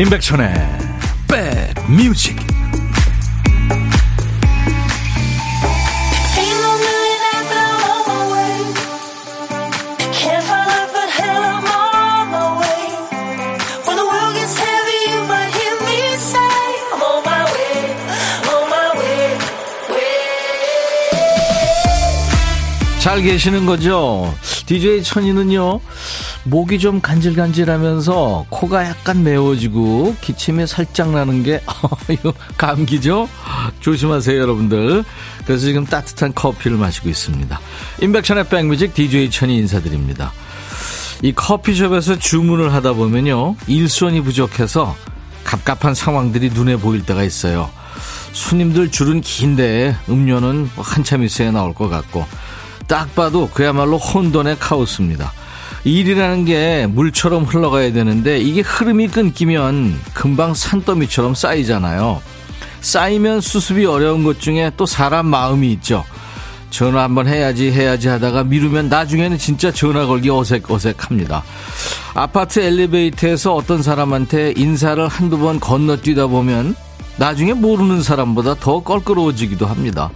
임백천의 백뮤직 잘 계시는 거죠? DJ 천이는요, 목이 좀 간질간질하면서 코가 약간 매워지고 기침이 살짝 나는 게, 이거 감기죠? 조심하세요, 여러분들. 그래서 지금 따뜻한 커피를 마시고 있습니다. 인백천의 백뮤직 DJ 천이 인사드립니다. 이 커피숍에서 주문을 하다 보면요, 일손이 부족해서 갑갑한 상황들이 눈에 보일 때가 있어요. 손님들 줄은 긴데 음료는 한참 있어야 나올 것 같고 딱 봐도 그야말로 혼돈의 카오스입니다. 일이라는 게 물처럼 흘러가야 되는데 이게 흐름이 끊기면 금방 산더미처럼 쌓이잖아요. 쌓이면 수습이 어려운 것 중에 또 사람 마음이 있죠. 전화 한번 해야지 해야지 하다가 미루면 나중에는 진짜 전화 걸기 어색 어색합니다. 아파트 엘리베이터에서 어떤 사람한테 인사를 한두 번 건너뛰다 보면 나중에 모르는 사람보다 더 껄끄러워지기도 합니다.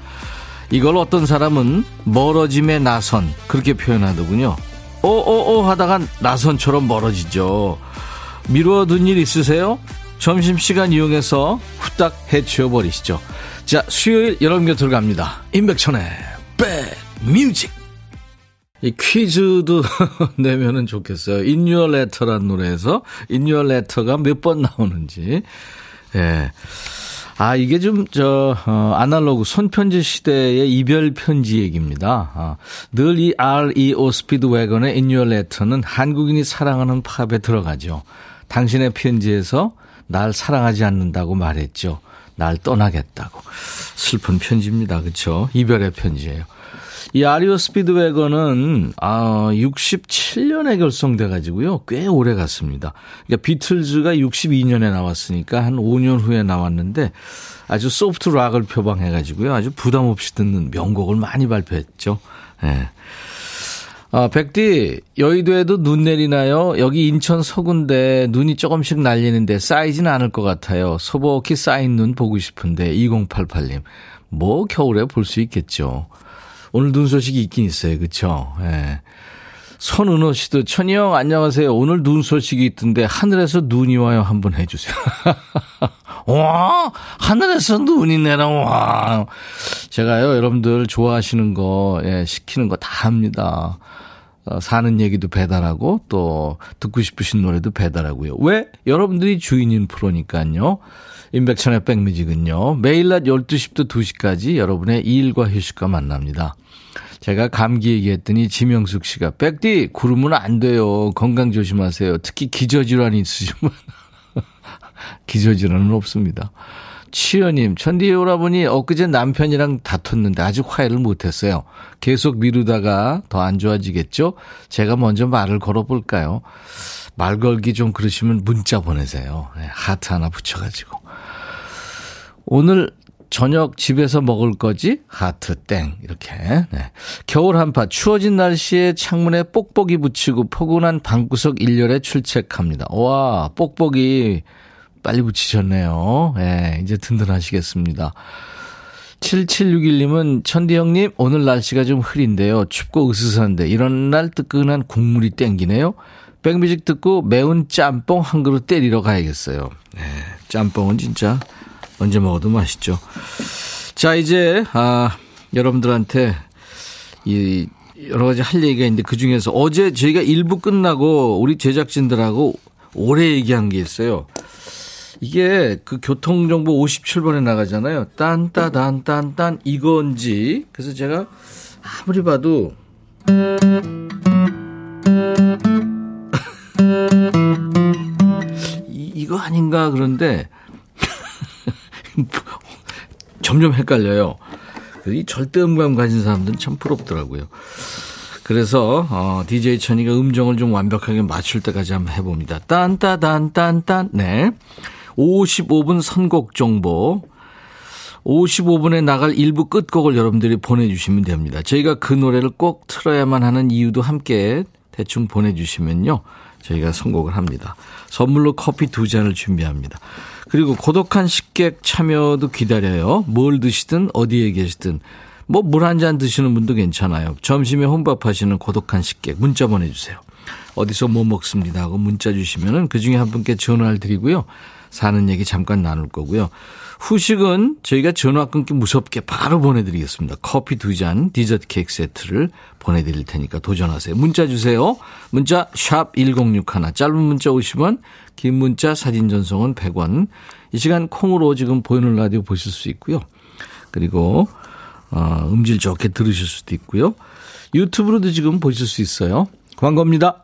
이걸 어떤 사람은 멀어짐의 나선 그렇게 표현하더군요. 어어어 하다가 나선처럼 멀어지죠. 미루어둔 일 있으세요? 점심시간 이용해서 후딱 해치워 버리시죠. 자, 수요일 여러분 곁으로 갑니다. 임백천의 백뮤직. 이 퀴즈도 내면은 좋겠어요. Letter란 노래에서 Letter가 몇 번 나오는지. 예. 아, 이게 좀, 저, 어, 아날로그 손편지 시대의 이별 편지 얘기입니다. 아, 늘이 REO 스피드 웨건의 In Your Letter는 한국인이 사랑하는 팝에 들어가죠. 당신의 편지에서 날 사랑하지 않는다고 말했죠. 날 떠나겠다고. 슬픈 편지입니다. 그쵸? 이별의 편지예요. 이 아리오 스피드웨건은 아 67년에 결성돼 가지고요. 꽤 오래 갔습니다. 그러니까 비틀즈가 62년에 나왔으니까 한 5년 후에 나왔는데 아주 소프트 락을 표방해 가지고요. 아주 부담 없이 듣는 명곡을 많이 발표했죠. 예. 네. 아, 백디, 여의도에도 눈 내리나요? 여기 인천 서구인데 눈이 조금씩 날리는데 쌓이진 않을 것 같아요. 소복히 쌓인 눈 보고 싶은데, 2088님. 뭐, 겨울에 볼 수 있겠죠. 오늘 눈 소식이 있긴 있어요. 그쵸? 예. 손은호 씨도 천희 형 안녕하세요. 오늘 눈 소식이 있던데 하늘에서 눈이 와요. 한번 해주세요. 와 하늘에서 눈이 내려와. 제가요 여러분들 좋아하시는 거 예, 시키는 거 다 합니다. 어, 사는 얘기도 배달하고 또 듣고 싶으신 노래도 배달하고요. 왜? 여러분들이 주인인 프로니까요. 임백천의 백뮤직은요. 매일 낮 12시부터 2시까지 여러분의 일과 휴식과 만납니다. 제가 감기 얘기했더니 지명숙 씨가 백디 구르면 안 돼요. 건강 조심하세요. 특히 기저질환이 있으시면 기저질환은 없습니다. 치현님, 천디 오라보니 엊그제 남편이랑 다퉜는데 아직 화해를 못했어요. 계속 미루다가 더 안 좋아지겠죠? 제가 먼저 말을 걸어볼까요? 말 걸기 좀 그러시면 문자 보내세요. 네, 하트 하나 붙여가지고. 오늘 저녁 집에서 먹을 거지? 하트 땡. 이렇게. 네. 겨울 한파 추워진 날씨에 창문에 뽁뽁이 붙이고 포근한 방구석 일렬에 출첵합니다. 와, 뽁뽁이 빨리 붙이셨네요. 예, 네, 이제 든든하시겠습니다. 7761님은 천디 형님 오늘 날씨가 좀 흐린데요. 춥고 으스스한데 이런 날 뜨끈한 국물이 땡기네요. 백뮤직 듣고 매운 짬뽕 한 그릇 때리러 가야겠어요. 네, 짬뽕은 진짜 언제 먹어도 맛있죠. 자, 이제, 아, 여러분들한테 이 여러 가지 할 얘기가 있는데 그 중에서 어제 저희가 일부 끝나고 우리 제작진들하고 오래 얘기한 게 있어요. 이게 그 교통정보 57번에 나가잖아요. 딴따단 딴딴 이건지. 그래서 제가 아무리 봐도 이, 이거 아닌가 그런데 점점 헷갈려요. 이 절대음감 가진 사람들은 참 부럽더라고요. 그래서 어, DJ 천이가 음정을 좀 완벽하게 맞출 때까지 한번 해봅니다. 딴따단딴딴 네. 55분 선곡 정보 55분에 나갈 일부 끝곡을 여러분들이 보내주시면 됩니다. 저희가 그 노래를 꼭 틀어야만 하는 이유도 함께 대충 보내주시면요. 저희가 선곡을 합니다. 선물로 커피 두 잔을 준비합니다. 그리고 고독한 식객 참여도 기다려요. 뭘 드시든 어디에 계시든 뭐 물 한 잔 드시는 분도 괜찮아요. 점심에 혼밥 하시는 고독한 식객 문자 보내주세요. 어디서 뭐 먹습니다 하고 문자 주시면은 그 중에 한 분께 전화를 드리고요. 사는 얘기 잠깐 나눌 거고요. 후식은 저희가 전화 끊기 무섭게 바로 보내드리겠습니다. 커피 두 잔, 디저트 케이크 세트를 보내드릴 테니까 도전하세요. 문자 주세요. 문자 샵 1061, 짧은 문자 50원, 긴 문자 사진 전송은 100원. 이 시간 콩으로 지금 보이는 라디오 보실 수 있고요. 그리고 어, 음질 좋게 들으실 수도 있고요. 유튜브로도 지금 보실 수 있어요. 광고입니다.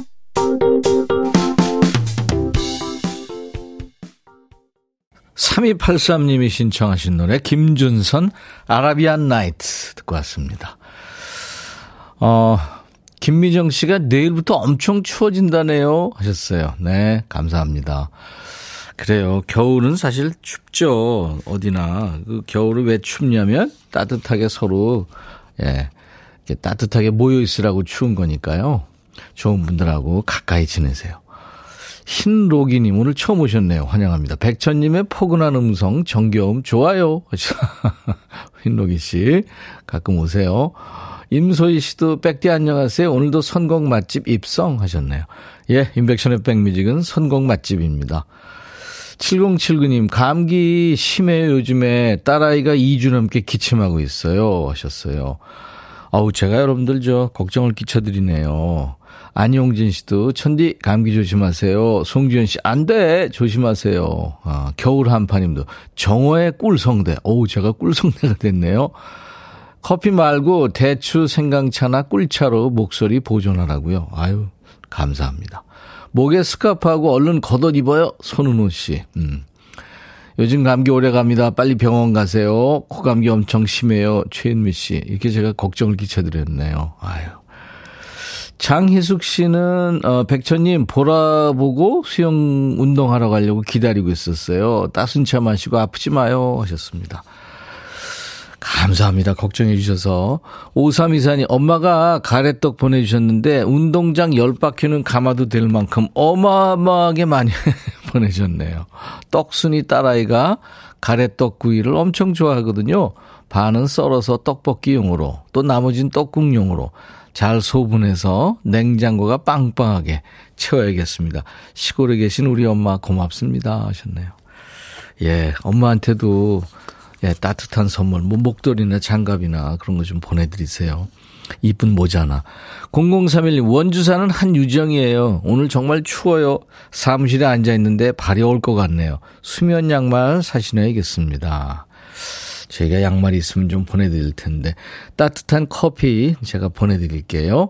3283님이 신청하신 노래 김준선 아라비안 나이트 듣고 왔습니다. 어, 김미정 씨가 내일부터 엄청 추워진다네요 하셨어요. 네, 감사합니다. 그래요. 겨울은 사실 춥죠. 어디나. 그 겨울은 왜 춥냐면 따뜻하게 서로 예. 따뜻하게 모여 있으라고 추운 거니까요. 좋은 분들하고 가까이 지내세요. 흰로기님 오늘 처음 오셨네요. 환영합니다. 백천님의 포근한 음성 정겨움 좋아요. 흰로기 씨 가끔 오세요. 임소희 씨도 백디 안녕하세요. 오늘도 선곡 맛집 입성 하셨네요. 예, 인백션의 백뮤직은 선곡 맛집입니다. 7079님, 감기 심해요, 요즘에. 딸아이가 2주 넘게 기침하고 있어요. 하셨어요. 아우, 제가 여러분들 저 걱정을 끼쳐드리네요. 안용진 씨도 천디 감기 조심하세요. 송지현 씨, 안 돼! 조심하세요. 아, 겨울 한파님도 정오의 꿀성대. 어우, 제가 꿀성대가 됐네요. 커피 말고 대추 생강차나 꿀차로 목소리 보존하라고요. 아유, 감사합니다. 목에 스카프하고 얼른 걷어 입어요. 손은호 씨. 음. 요즘 감기 오래 갑니다. 빨리 병원 가세요. 코감기 엄청 심해요. 최은미 씨. 이렇게 제가 걱정을 끼쳐드렸네요. 아유. 장희숙 씨는, 어, 백천님, 보라 보고 수영 운동하러 가려고 기다리고 있었어요. 따순 차 마시고 아프지 마요. 하셨습니다. 감사합니다. 걱정해 주셔서. 5324님, 엄마가 가래떡 보내주셨는데, 운동장 10바퀴는 감아도 될 만큼 어마어마하게 많이 보내셨네요. 떡순이 딸아이가 가래떡 구이를 엄청 좋아하거든요. 반은 썰어서 떡볶이용으로, 또 나머진 떡국용으로 잘 소분해서 냉장고가 빵빵하게 채워야겠습니다. 시골에 계신 우리 엄마 고맙습니다. 하셨네요. 예, 엄마한테도 예, 따뜻한 선물, 뭐 목도리나 장갑이나 그런 거 좀 보내드리세요. 이쁜 모자나. 0031님, 원주 사는 한유정이에요. 오늘 정말 추워요. 사무실에 앉아있는데 발이 올 것 같네요. 수면 양말 사신어야겠습니다. 저희가 양말이 있으면 좀 보내드릴 텐데. 따뜻한 커피 제가 보내드릴게요.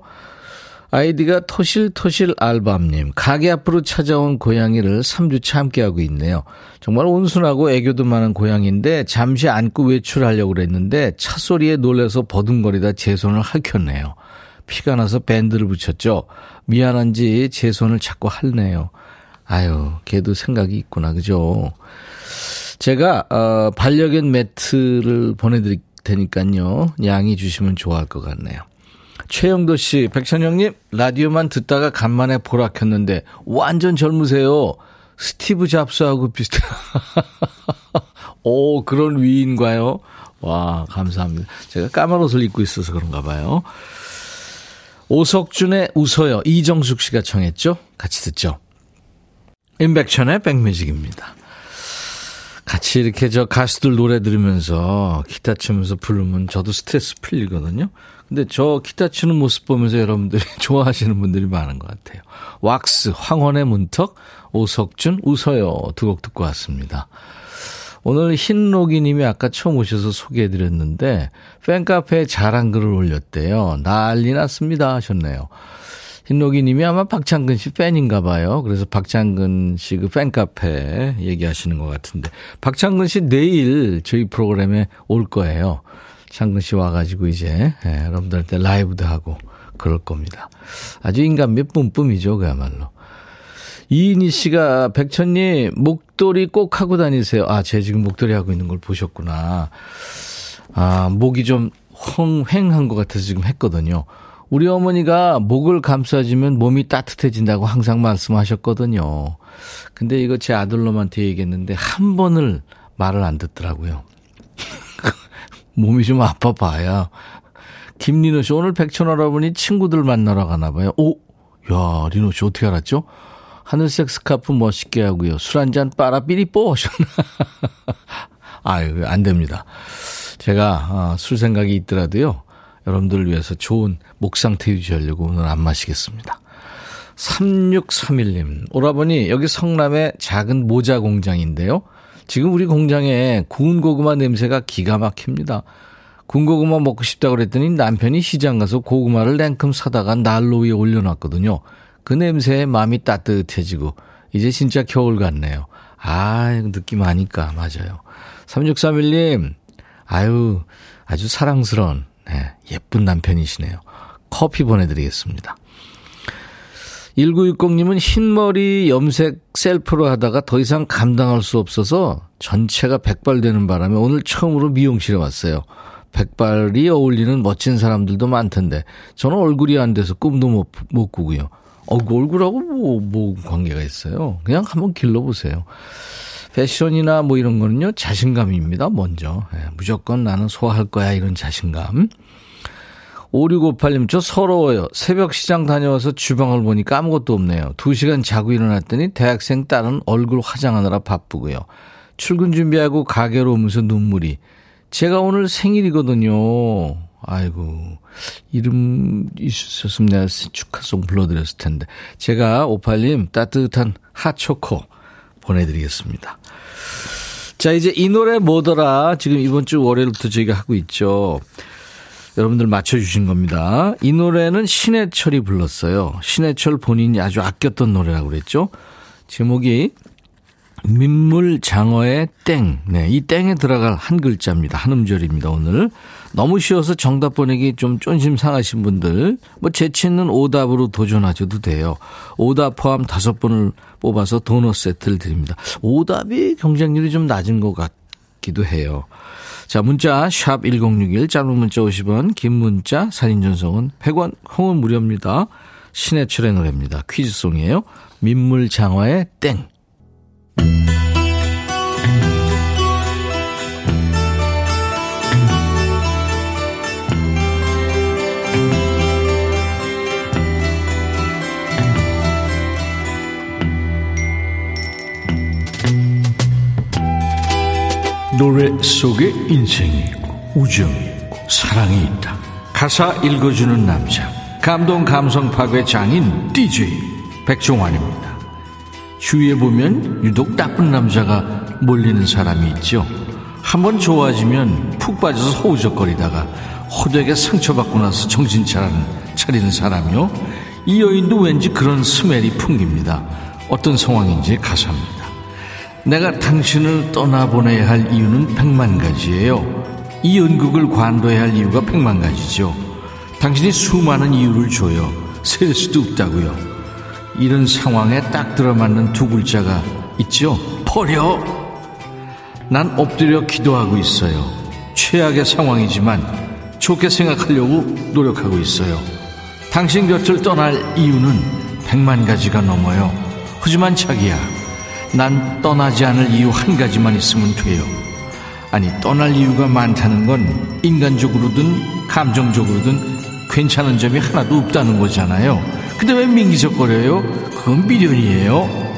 아이디가 토실토실 알밤님. 가게 앞으로 찾아온 고양이를 3주차 함께하고 있네요. 정말 온순하고 애교도 많은 고양이인데 잠시 안고 외출하려고 그랬는데 차 소리에 놀라서 버둥거리다 제 손을 핥혔네요. 피가 나서 밴드를 붙였죠. 미안한지 제 손을 자꾸 핥네요. 아유, 걔도 생각이 있구나, 그죠? 제가, 어, 반려견 매트를 보내드릴 테니까요. 양이 주시면 좋아할 것 같네요. 최영도 씨, 백천영님, 라디오만 듣다가 간만에 보라 켰는데, 완전 젊으세요. 스티브 잡스하고 비슷해. 오, 그런 위인가요? 와, 감사합니다. 제가 까만 옷을 입고 있어서 그런가 봐요. 오석준의 웃어요. 이정숙 씨가 청했죠? 같이 듣죠? 임백천의 백뮤직입니다. 같이 이렇게 저 가수들 노래 들으면서 기타 치면서 부르면 저도 스트레스 풀리거든요. 근데 저 기타 치는 모습 보면서 여러분들이 좋아하시는 분들이 많은 것 같아요. 왁스, 황혼의 문턱, 오석준, 웃어요. 두 곡 듣고 왔습니다. 오늘 흰로기 님이 아까 처음 오셔서 소개해드렸는데, 팬카페에 자랑 글을 올렸대요. 난리 났습니다. 하셨네요. 흰록이 님이 아마 박창근 씨 팬인가 봐요. 그래서 박창근 씨 그 팬카페 얘기하시는 것 같은데. 박창근 씨 내일 저희 프로그램에 올 거예요. 창근 씨 와가지고 이제, 예, 여러분들한테 라이브도 하고 그럴 겁니다. 아주 인간미 뿜뿜이죠, 그야말로. 이인희 씨가 백천님 목도리 꼭 하고 다니세요. 아, 제 지금 목도리 하고 있는 걸 보셨구나. 아, 목이 좀 휑한 것 같아서 지금 했거든요. 우리 어머니가 목을 감싸주면 몸이 따뜻해진다고 항상 말씀하셨거든요. 근데 이거 제 아들놈한테 얘기했는데 한 번을 말을 안 듣더라고요. 몸이 좀 아파 봐야. 김리노 씨, 오늘 백천 할아버니 친구들 만나러 가나 봐요. 오, 야, 리노 씨 어떻게 알았죠? 하늘색 스카프 멋있게 하고요. 술 한 잔 빨아 삐리 뽀셨나? 아유, 안 됩니다. 제가 어, 술 생각이 있더라도요. 여러분들을 위해서 좋은 목 상태 유지하려고 오늘 안 마시겠습니다. 3631님, 오라버니, 여기 성남의 작은 모자 공장인데요. 지금 우리 공장에 구운 고구마 냄새가 기가 막힙니다. 구운 고구마 먹고 싶다고 그랬더니 남편이 시장 가서 고구마를 냉큼 사다가 난로 위에 올려놨거든요. 그 냄새에 마음이 따뜻해지고, 이제 진짜 겨울 같네요. 아, 느낌 아니까, 맞아요. 3631님, 아유, 아주 사랑스러운, 네, 예쁜 남편이시네요. 커피 보내드리겠습니다. 1960님은 흰머리 염색 셀프로 하다가 더 이상 감당할 수 없어서 전체가 백발되는 바람에 오늘 처음으로 미용실에 왔어요. 백발이 어울리는 멋진 사람들도 많던데 저는 얼굴이 안 돼서 꿈도 못, 못 꾸고요. 어, 그 얼굴하고 뭐, 뭐 관계가 있어요. 그냥 한번 길러보세요. 패션이나 뭐 이런 거는요, 자신감입니다, 먼저. 예, 무조건 나는 소화할 거야, 이런 자신감. 5658님, 저 서러워요. 새벽 시장 다녀와서 주방을 보니까 아무것도 없네요. 2시간 자고 일어났더니 대학생 딸은 얼굴 화장하느라 바쁘고요. 출근 준비하고 가게로 오면서 눈물이. 제가 오늘 생일이거든요. 아이고, 이름 있었으면 내가 축하송 불러드렸을 텐데. 제가 58님 따뜻한 핫초코 보내드리겠습니다. 자, 이제 이 노래 뭐더라? 지금 이번 주 월요일부터 저희가 하고 있죠. 여러분들 맞춰주신 겁니다. 이 노래는 신해철이 불렀어요. 신해철 본인이 아주 아꼈던 노래라고 그랬죠. 제목이 민물장어의 땡. 네, 이 땡에 들어갈 한 글자입니다. 한 음절입니다, 오늘. 너무 쉬워서 정답 보내기 좀 쫀심 상하신 분들, 뭐 재치 있는 오답으로 도전하셔도 돼요. 오답 포함 다섯 번을 뽑아서 도넛 세트를 드립니다. 오답이 경쟁률이 좀 낮은 것 같기도 해요. 자, 문자 샵 1061, 짧은 문자 50원, 긴 문자 사진 전송은 100원, 콩은 무료입니다. 신해철의 노래입니다. 퀴즈송이에요. 민물장어의 땡. 노래 속에 인생이 있고 우정이 있고 사랑이 있다. 가사 읽어주는 남자 감동 감성 파괴 장인 DJ 백종환입니다. 주위에 보면 유독 나쁜 남자가 몰리는 사람이 있죠. 한번 좋아지면 푹 빠져서 호우적거리다가 호되게 상처받고 나서 정신 차리는 사람이요. 이 여인도 왠지 그런 스멜이 풍깁니다. 어떤 상황인지 가사입니다. 내가 당신을 떠나보내야 할 이유는 백만 가지예요. 이 연극을 관둬야 할 이유가 백만 가지죠. 당신이 수많은 이유를 줘요. 셀 수도 없다고요. 이런 상황에 딱 들어맞는 두 글자가 있죠. 버려. 난 엎드려 기도하고 있어요. 최악의 상황이지만 좋게 생각하려고 노력하고 있어요. 당신 곁을 떠날 이유는 백만 가지가 넘어요. 하지만 자기야. 난 떠나지 않을 이유 한 가지만 있으면 돼요. 아니, 떠날 이유가 많다는 건 인간적으로든 감정적으로든 괜찮은 점이 하나도 없다는 거잖아요. 근데 왜 민기적거려요? 그건 미련이에요.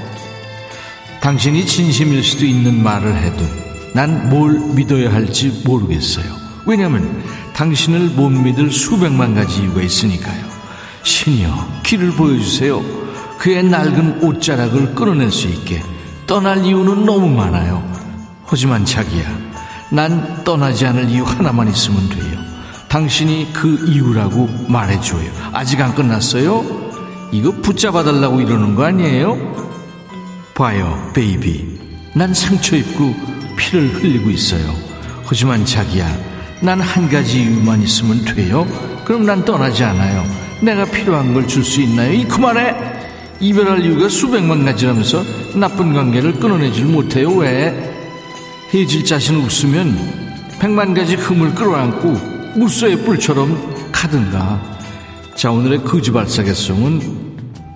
당신이 진심일 수도 있는 말을 해도 난 뭘 믿어야 할지 모르겠어요. 왜냐면 당신을 못 믿을 수백만 가지 이유가 있으니까요. 신이여, 길을 보여주세요. 그의 낡은 옷자락을 끌어낼 수 있게. 떠날 이유는 너무 많아요. 하지만 자기야, 난 떠나지 않을 이유 하나만 있으면 돼요. 당신이 그 이유라고 말해줘요. 아직 안 끝났어요? 이거 붙잡아달라고 이러는 거 아니에요? 봐요, 베이비. 난 상처 입고 피를 흘리고 있어요. 하지만 자기야, 난 한 가지 이유만 있으면 돼요? 그럼 난 떠나지 않아요. 내가 필요한 걸 줄 수 있나요? 이 그만해! 이별할 이유가 수백만 가지라면서 나쁜 관계를 끊어내질 못해요. 왜? 헤어질 자신 없으면 백만 가지 흠을 끌어안고 물소의 뿔처럼 가든가. 자, 오늘의 거지발사계송은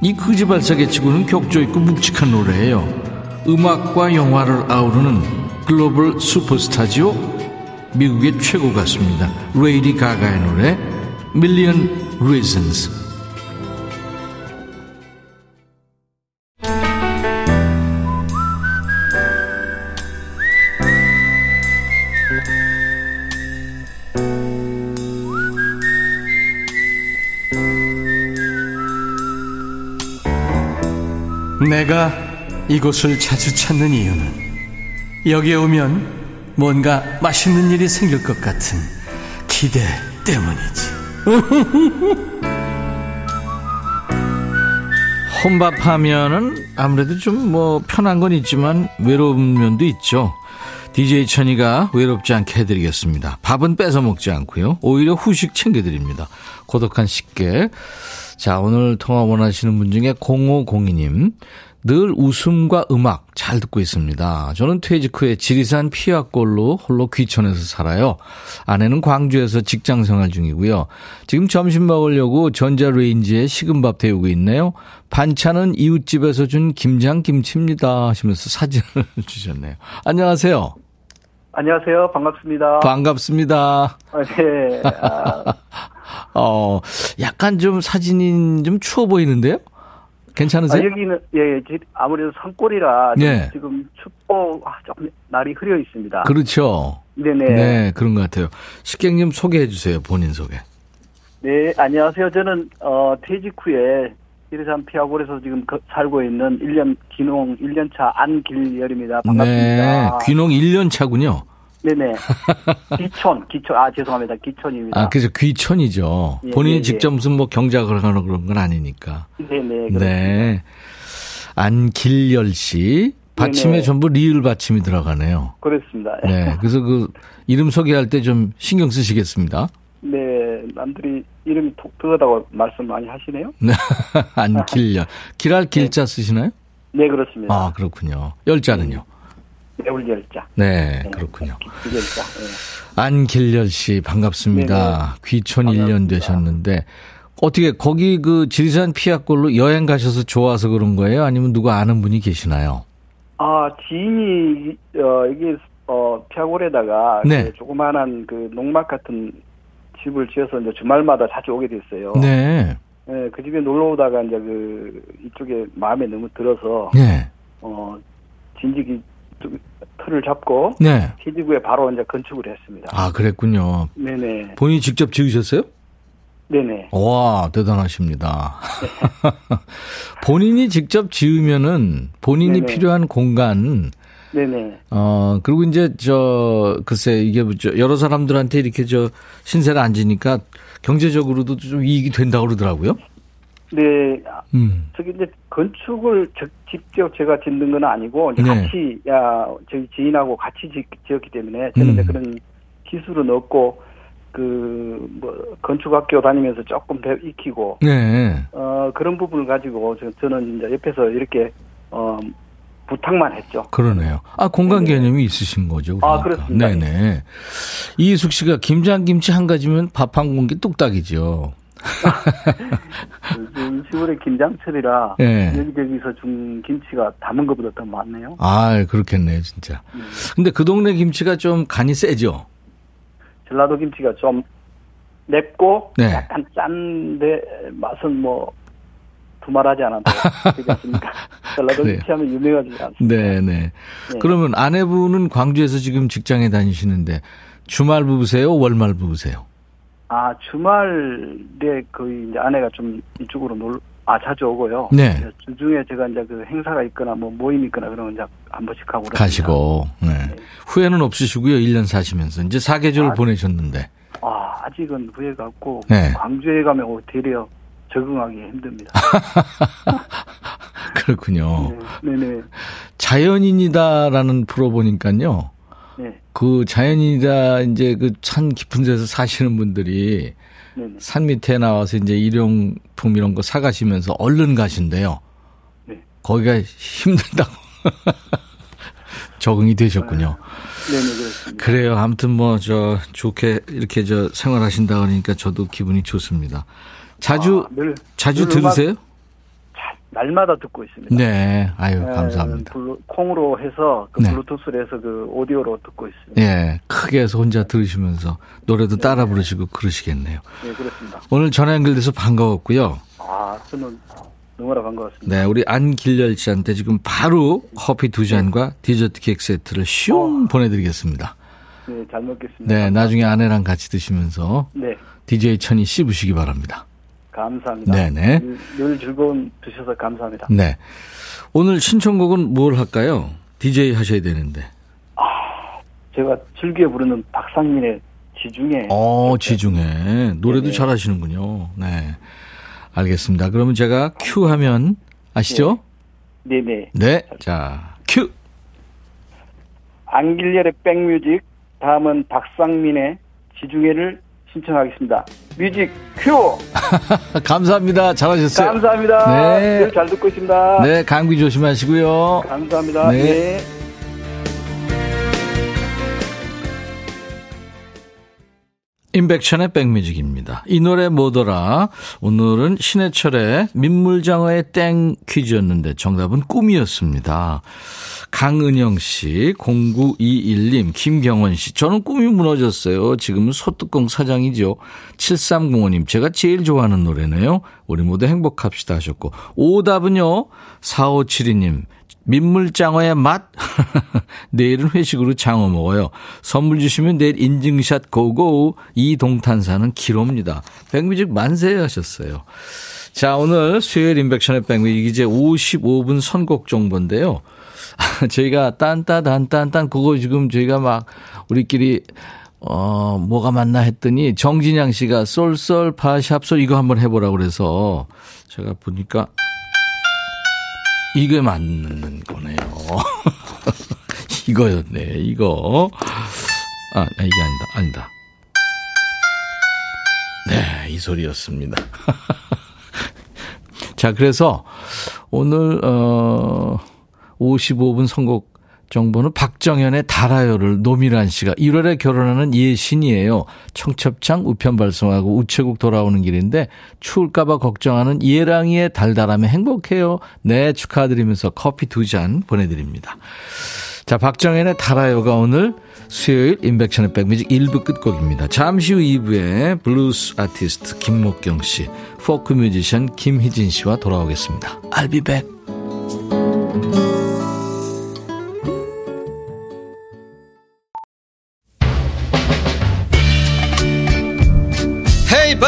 이 거지발사계치고는 격조 있고 묵직한 노래예요. 음악과 영화를 아우르는 글로벌 슈퍼스타지요. 미국의 최고 가수입니다. 레이디 가가의 노래 Million Reasons. 내가 이곳을 자주 찾는 이유는 여기에 오면 뭔가 맛있는 일이 생길 것 같은 기대 때문이지. 혼밥하면은 아무래도 좀 뭐 편한 건 있지만 외로운 면도 있죠. DJ 천이가 외롭지 않게 해드리겠습니다. 밥은 뺏어 먹지 않고요. 오히려 후식 챙겨드립니다. 고독한 식객. 자, 오늘 통화 원하시는 분 중에 0502님. 늘 웃음과 음악 잘 듣고 있습니다. 저는 퇴직 후에 지리산 피아골로 홀로 귀천에서 살아요. 아내는 광주에서 직장 생활 중이고요. 지금 점심 먹으려고 전자레인지에 식은 밥 데우고 있네요. 반찬은 이웃집에서 준 김장김치입니다. 하시면서 사진을 주셨네요. 안녕하세요. 안녕하세요. 반갑습니다. 반갑습니다. 아, 네. 아, 어, 약간 좀 사진이 좀 추워 보이는데요? 괜찮으세요? 아, 여기는 예, 지- 아무래도 산골이라 좀 네. 지금 춥고 아, 좀 날이 흐려 있습니다. 그렇죠. 네네. 네. 네. 그런 것 같아요. 식객님 소개해 주세요. 본인 소개. 안녕하세요. 저는 어, 퇴직 후에 지리산 피아골에서 지금 거- 살고 있는 1년 기농 1년차 안길열입니다. 반갑습니다. 네. 귀농 1년 차군요. 네네. 기촌, 기촌. 아 죄송합니다. 기촌입니다. 아, 그래서 귀촌이죠. 예, 본인이 예, 예. 직접 무슨 뭐 경작을 하거나 그런 건 아니니까. 네네. 네. 안길열 씨. 받침에 네네. 전부 리을 받침이 들어가네요. 그렇습니다. 네. 그래서 그 이름 소개할 때 좀 신경 쓰시겠습니다. 네, 남들이 이름이 톡 들어가다고 말씀 많이 하시네요. 네. 안길열. 길할 길자 쓰시나요? 네, 그렇습니다. 아, 그렇군요. 열자는요? 매울열자. 네, 그렇군요. 기열자. 예. 안길열 씨 반갑습니다. 귀촌 1년 반갑습니다. 되셨는데 어떻게 거기 그 지리산 피아골로 여행 가셔서 좋아서 그런 거예요? 아니면 누가 아는 분이 계시나요? 아, 지인이, 어, 이게, 어, 피아골에다가, 네. 그 조그마한 그 농막 같은 집을 지어서 이제 주말마다 자주 오게 됐어요. 네. 예, 그 집에 놀러 오다가 이제 그, 이쪽에 마음에 너무 들어서, 네. 어, 진직이 좀 틀을 잡고, 네. 후에 바로 이제 건축을 했습니다. 아, 그랬군요. 네네. 본인이 직접 지으셨어요? 네네. 와, 대단하십니다. 본인이 직접 지으면은 본인이 네네. 필요한 공간, 네네. 어, 그리고 이제 저, 글쎄, 이게 뭐죠. 여러 사람들한테 이렇게 저 신세를 앉으니까 경제적으로도 좀 이익이 된다 고 그러더라고요. 네, 음. 저기 이제 건축을 적- 직접 제가 짓는 건 아니고 네. 같이 야 저희 지인하고 같이 지, 지었기 때문에 저는 음. 그런 기술은 없고 그 뭐 건축학교 다니면서 조금 더 익히고 네. 어 그런 부분을 가지고 저, 저는 이제 옆에서 이렇게 어 부탁만 했죠. 그러네요. 아, 공간 네네. 개념이 있으신 거죠. 아, 그러니까. 그렇습니다. 네네. 이숙 씨가 김장 김치 한 가지면 밥 한 공기 뚝딱이죠. 요즘 10월에 김장철이라 네. 여기저기서 준 김치가 담은 것보다 더 많네요. 아, 그렇겠네요, 진짜. 근데 그 동네 김치가 좀 간이 세죠? 전라도 김치가 좀 맵고 네. 약간 짠데 맛은 뭐 두말하지 않아도 되지 않습니까? 전라도 그래요. 김치 하면 유명하지 않습니까? 네네. 네. 그러면 아내분은 광주에서 지금 직장에 다니시는데 주말 부부세요? 월말 부부세요? 아 주말에 거의 이제 아내가 좀 이쪽으로 놀, 아 자주 오고요. 네. 주중에 제가 이제 그 행사가 있거나 뭐 모임 있거나 그러면 이제 한 번씩 그럽니다. 가시고, 네. 후회는 없으시고요, 1년 사시면서. 이제 사계절 아, 보내셨는데. 아 아직은 후회가 없고 네. 광주에 가면 오, 되려 적응하기 힘듭니다. 그렇군요. 네, 네. 자연인이다라는 프로 보니까요. 네. 그 자연인이다 이제 그 산 깊은 데서 사시는 분들이 네, 네. 산 밑에 나와서 이제 일용품 이런 거 사가시면서 얼른 가신대요. 네. 거기가 힘들다고 적응이 되셨군요. 네, 네, 그렇습니다. 그래요. 아무튼 뭐 저 좋게 이렇게 저 생활하신다 그러니까 저도 기분이 좋습니다. 자주 아, 늘, 자주 늘 음악 들으세요? 날마다 듣고 있습니다. 네. 아유 네, 감사합니다. 블루, 콩으로 해서 그 네. 블루투스로 해서 그 오디오로 듣고 있습니다. 예. 크게 해서 혼자 들으시면서 노래도 따라 부르시고 그러시겠네요. 네, 그렇습니다. 오늘 전화 연결돼서 반가웠고요. 아, 저는 너무나 반가웠습니다. 네, 우리 안길열 씨한테 지금 바로 커피 두 잔과 디저트 케이크 세트를 슝 보내드리겠습니다. 네, 잘 먹겠습니다. 네, 나중에 아내랑 같이 드시면서 네, DJ 천이 씹으시기 바랍니다. 감사합니다. 네네. 늘, 늘 즐거운 드셔서 감사합니다. 네. 오늘 신청곡은 뭘 할까요? DJ 하셔야 되는데. 제가 즐겨 부르는 박상민의 지중해. 어, 지중해. 노래도 네네. 잘 하시는군요. 네. 알겠습니다. 그러면 제가 큐 하면 아시죠? 네네. 네. 자, 큐. 안길열의 백뮤직, 다음은 박상민의 지중해를 신청하겠습니다. 뮤직 큐! 감사합니다. 잘하셨어요. 감사합니다. 네. 늘잘 듣고 있습니다. 네, 감기 조심하시고요. 감사합니다. 네. 네. 임백천의 백뮤직입니다. 이 노래 뭐더라? 오늘은 신해철의 민물장어의 땡 퀴즈였는데 정답은 꿈이었습니다. 강은영 씨, 0921님, 김경원 씨. 저는 꿈이 무너졌어요. 지금은 소뚜껑 사장이죠. 7305님, 제가 제일 좋아하는 노래네요. 우리 모두 행복합시다 하셨고. 오답은요, 4572님, 민물장어의 맛? 내일은 회식으로 장어 먹어요. 선물 주시면 내일 인증샷 고고. 이동탄사는 기로입니다. 백뮤직 만세 하셨어요. 자, 오늘 수요일 인백션의 백뮤직 이제 55분 선곡 정보인데요. 저희가 딴따단딴딴 그거 지금 저희가 막 우리끼리 어 뭐가 맞나 했더니 정진양 씨가 쏠쏠 파샵솔 이거 한번 해보라고 그래서 제가 보니까 이게 맞는 거네요. 이거였네, 이거. 아, 이게 아니다, 아니다. 네, 이 소리였습니다. 자, 그래서 오늘, 어, 55분 선곡 정보는 박정현의 달아요를 노미란 씨가 1월에 결혼하는 예신이에요. 청첩장 우편 발송하고 우체국 돌아오는 길인데 추울까봐 걱정하는 예랑이의 달달함에 행복해요. 네, 축하드리면서 커피 두 잔 보내드립니다. 자, 박정현의 달아요가 오늘 수요일 임백천의 백뮤직 1부 끝곡입니다. 잠시 후 2부에 블루스 아티스트 김목경 씨, 포크 뮤지션 김희진 씨와 돌아오겠습니다. I'll be back.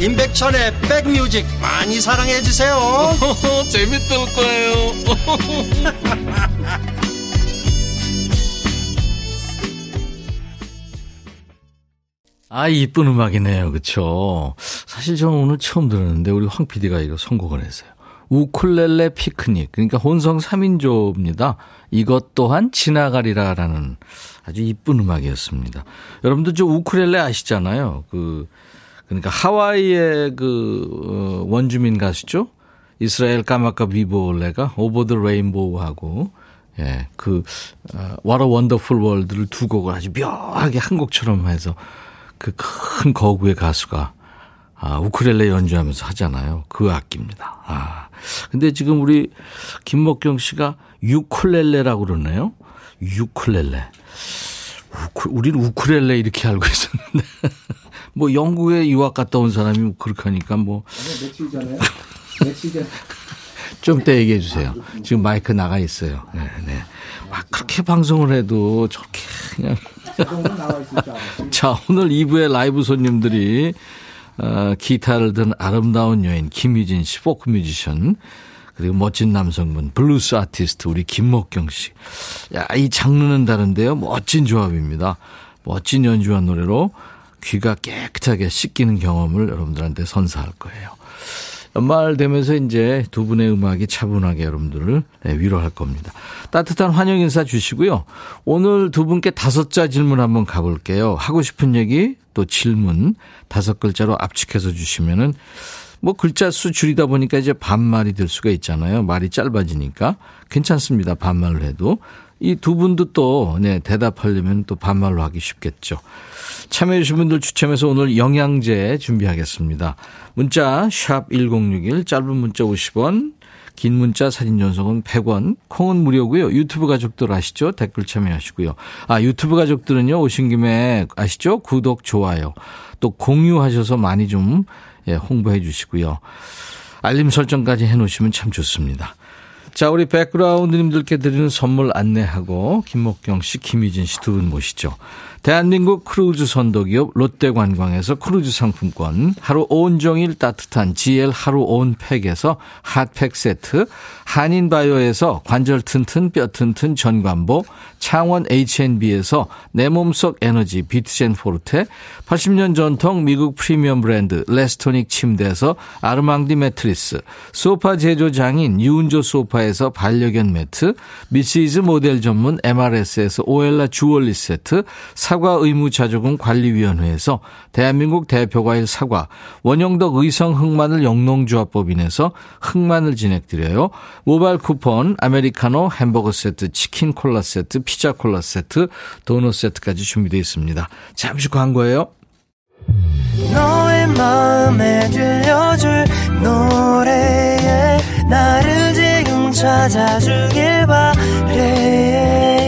임백천의 백뮤직 많이 사랑해 주세요. 재밌을 거예요. 아 이쁜 음악이네요. 그쵸? 사실 저는 오늘 처음 들었는데 우리 황 PD가 이거 선곡을 했어요. 우쿨렐레 피크닉. 그러니까 혼성 3인조입니다. 이것 또한 지나가리라라는 아주 이쁜 음악이었습니다. 여러분들 저 우쿨렐레 아시잖아요. 그 그러니까 하와이의 그 어, 원주민 가수죠 이스라엘 까마카 비보올레가 오버 더 레인보우하고 예, 그 어, What a Wonderful World를 두 곡을 아주 묘하게 한 곡처럼 해서 그 큰 거구의 가수가 아, 우크렐레 연주하면서 하잖아요. 그 악기입니다. 아. 근데 지금 우리 김목경 씨가 유쿨렐레라고 그러네요. 유쿨렐레. 우쿨, 우리는 우쿨렐레 이렇게 알고 있었는데. 뭐 영국에 유학 갔다 온 사람이 그렇게 하니까 뭐. 며칠 전에? 며칠 전. 좀 이따 얘기해 주세요. 지금 마이크 나가 있어요. 네, 네. 막 그렇게 방송을 해도 저렇게 그냥. 자, 오늘 2부의 라이브 손님들이 어, 기타를 든 아름다운 여인 김희진 씨, 포크 뮤지션, 그리고 멋진 남성분, 블루스 아티스트, 우리 김목경 씨. 야, 이 장르는 다른데요. 멋진 조합입니다. 멋진 연주와 노래로 귀가 깨끗하게 씻기는 경험을 여러분들한테 선사할 거예요. 연말 되면서 이제 두 분의 음악이 차분하게 여러분들을 네, 위로할 겁니다. 따뜻한 환영 인사 주시고요. 오늘 두 분께 다섯 자 질문 한번 가볼게요. 하고 싶은 얘기 또 질문 다섯 글자로 압축해서 주시면은 뭐 글자 수 줄이다 보니까 이제 반말이 될 수가 있잖아요. 말이 짧아지니까 괜찮습니다. 반말로 해도 이 두 분도 또 네, 대답하려면 또 반말로 하기 쉽겠죠. 참여해주신 분들 추첨해서 오늘 영양제 준비하겠습니다. 문자 1061, 짧은 문자 50원, 긴 문자 사진 전송은 100원, 콩은 무료고요. 유튜브 가족들 아시죠? 댓글 참여하시고요. 아, 유튜브 가족들은요. 오신 김에 아시죠? 구독, 좋아요. 또 공유하셔서 많이 좀 예, 홍보해 주시고요. 알림 설정까지 해 놓으시면 참 좋습니다. 자, 우리 백그라운드님들께 드리는 선물 안내하고 김목경 씨, 김희진 씨 두 분 모시죠. 대한민국 크루즈 선도기업 롯데관광에서 크루즈 상품권, 하루 온종일 따뜻한 GL 하루 온팩에서 핫팩 세트, 한인바이오에서 관절 튼튼 뼈 튼튼 전관보, 창원 H&B에서 내 몸속 에너지 비트젠 포르테, 80년 전통 미국 프리미엄 브랜드 레스토닉 침대에서 아르망디 매트리스, 소파 제조 장인 유운조 소파에서 반려견 매트, 미시즈 모델 전문 MRS에서 오엘라 주얼리 세트, 사과 의무자조금 관리위원회에서 대한민국 대표과일 사과, 원형덕 의성 흑마늘 영농조합법인에서 흑마늘 진액 드려요. 모바일 쿠폰, 아메리카노 햄버거 세트, 치킨 콜라 세트, 피자 콜라 세트, 도넛 세트까지 준비되어 있습니다. 잠시 광고예요. 너의 마음에 들려줄 노래에 나를 지금 찾아주길 바래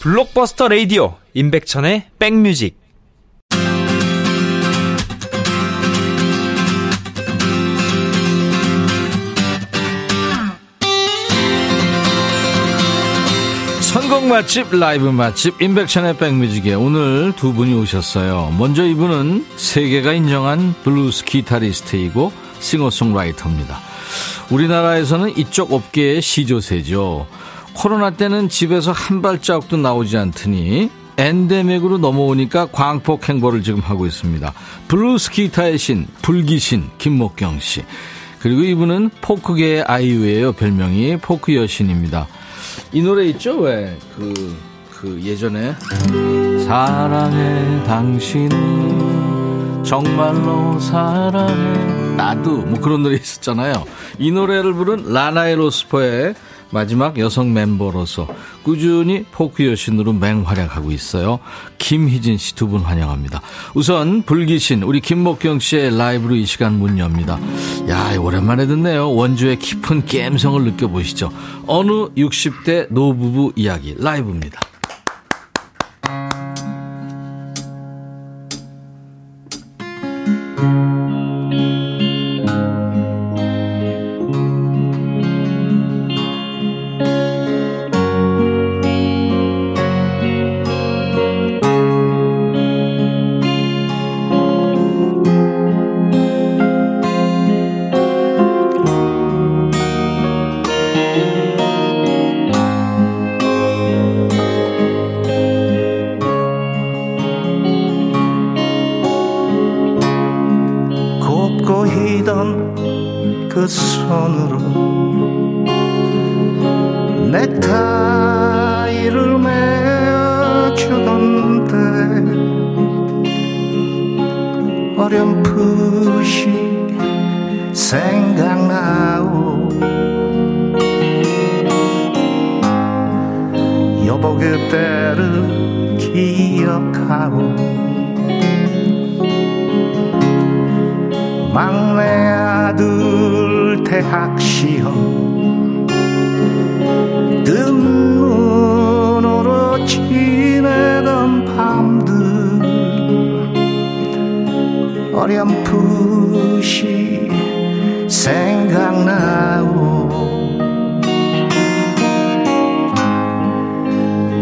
블록버스터 레이디오 임백천의 백뮤직 선곡 맛집 라이브 맛집 임백천의 백뮤직에 오늘 두 분이 오셨어요. 먼저 이분은 세계가 인정한 블루스 기타리스트이고 싱어송라이터입니다. 우리나라에서는 이쪽 업계의 시조새죠. 코로나 때는 집에서 한 발자국도 나오지 않더니 엔데믹으로 넘어오니까 광폭 행보를 지금 하고 있습니다. 블루스 기타의 신, 블기신 김목경 씨. 그리고 이분은 포크계의 아이유예요. 별명이 포크 여신입니다. 이 노래 있죠? 왜? 그, 그 예전에 사랑해 당신은 정말로 사랑해 나도 뭐 그런 노래 있었잖아요. 이 노래를 부른 라나의 로스퍼의 마지막 여성 멤버로서 꾸준히 포크 여신으로 맹활약하고 있어요. 김희진 씨 두 분 환영합니다. 우선 불기신 우리 김목경 씨의 라이브로 이 시간 문 엽니다. 야 오랜만에 듣네요. 원주의 깊은 감성을 느껴보시죠. 어느 60대 노부부 이야기 라이브입니다.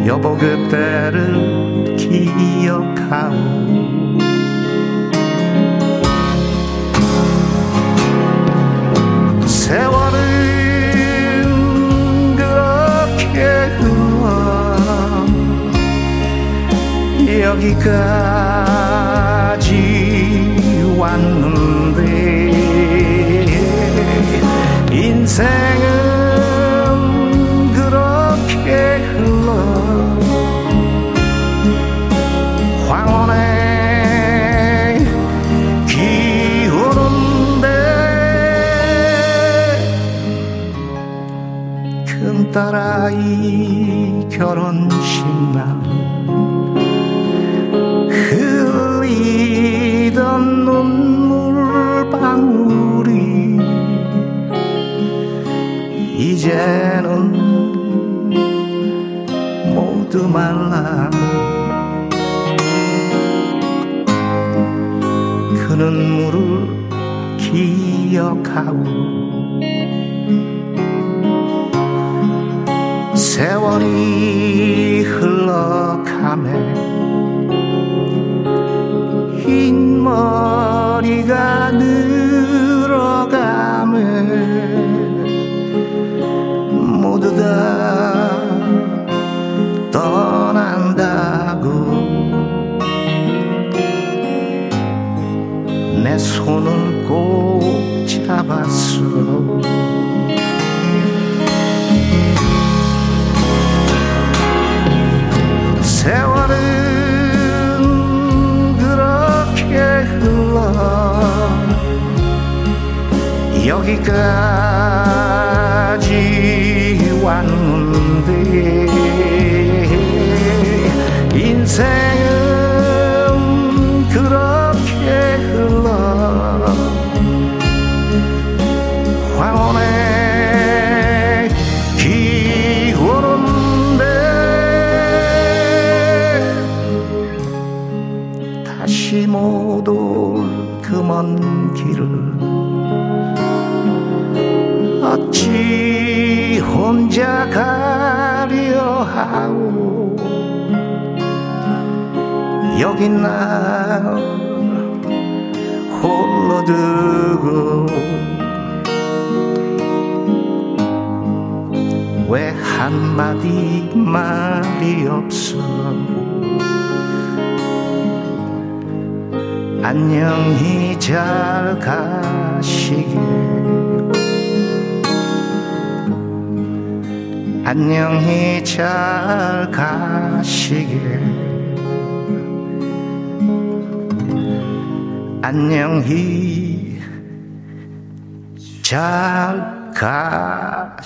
여보 그때를 기억하오. 세월은 그렇게 흘러 여기까지 왔는데 인생 큰딸아이 결혼식 날 흘리던 눈물 방울이 이제는 모두 말라 그 눈물을 기억하고 여기까지 왔는데 인생 안녕히 잘 가시길. 안녕히 잘 가시길. 안녕히 잘 가시길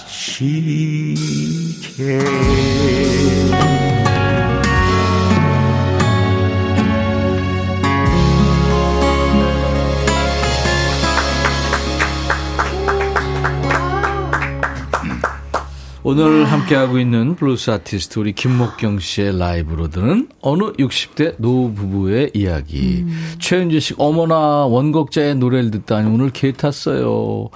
오늘 함께하고 있는 블루스 아티스트 우리 김목경 씨의 라이브로 듣는 어느 60대 노부부의 이야기. 최은주 씨, 어머나 원곡자의 노래를 듣다니 오늘 계 탔어요.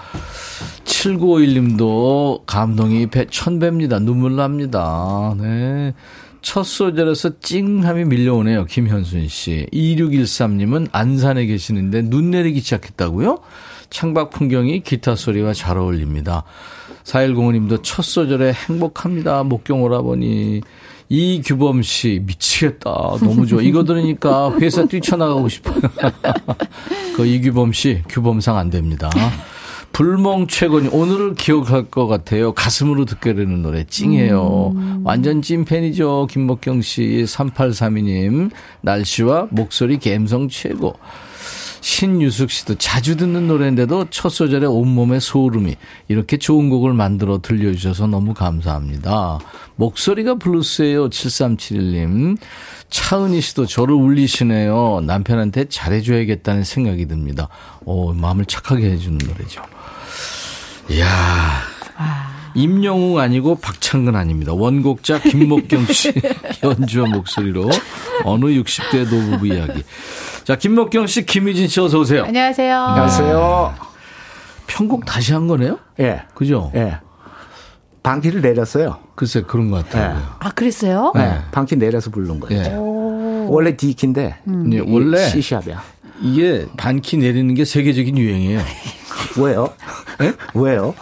7951님도 감동이 배, 천배입니다. 눈물 납니다. 네. 첫 소절에서 찡함이 밀려오네요. 김현순 씨. 2613님은 안산에 계시는데 눈 내리기 시작했다고요? 창밖 풍경이 기타 소리와 잘 어울립니다. 4105님도 첫 소절에 행복합니다. 목경 오라버니. 이규범 씨, 미치겠다. 너무 좋아. 이거 들으니까 회사 뛰쳐나가고 싶어요. 그 이규범 씨, 규범상 안 됩니다. 불멍 최고님, 오늘을 기억할 것 같아요. 가슴으로 듣게 되는 노래, 찡해요. 완전 찐팬이죠. 김목경 씨, 3832님. 날씨와 목소리 감성 최고. 신유숙 씨도 자주 듣는 노래인데도 첫 소절에 온몸에 소름이 이렇게 좋은 곡을 만들어 들려주셔서 너무 감사합니다. 목소리가 블루스예요. 7371님. 차은희 씨도 저를 울리시네요. 남편한테 잘해줘야겠다는 생각이 듭니다. 오, 마음을 착하게 해주는 노래죠. 이야. 임영웅 아니고 박창근 아닙니다. 원곡자 김목경 씨 연주와 목소리로 어느 60대 노부부 이야기. 자, 김목경 씨, 김희진 씨 어서 오세요. 안녕하세요. 안녕하세요. 편곡 다시 한 거네요? 예. 그죠? 예. 방귀를 내렸어요. 글쎄 그런 것 같아요. 아, 그랬어요? 네. 방귀 내려서 부른 거예요. 예. 원래 D키인데 예, 원래 C샵이야. 이게 반키 내리는 게 세계적인 유행이에요. 왜요? 왜요?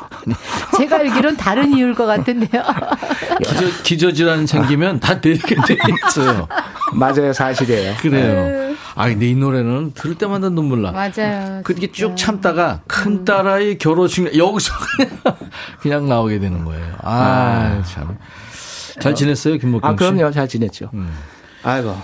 제가 알기론 다른 이유일 것 같은데요. 기저, 기저질환 생기면 다 내리게 돼 있어요. 맞아요, 사실이에요. 그래요. 아, 근데 이 노래는 들을 때마다 눈물 나. 맞아요. 그렇게 쭉 참다가 큰 딸아이 결혼식 여기서 그냥, 그냥 나오게 되는 거예요. 아, 참. 잘 지냈어요, 김목경 아, 씨? 그럼요. 잘 지냈죠. 아이고.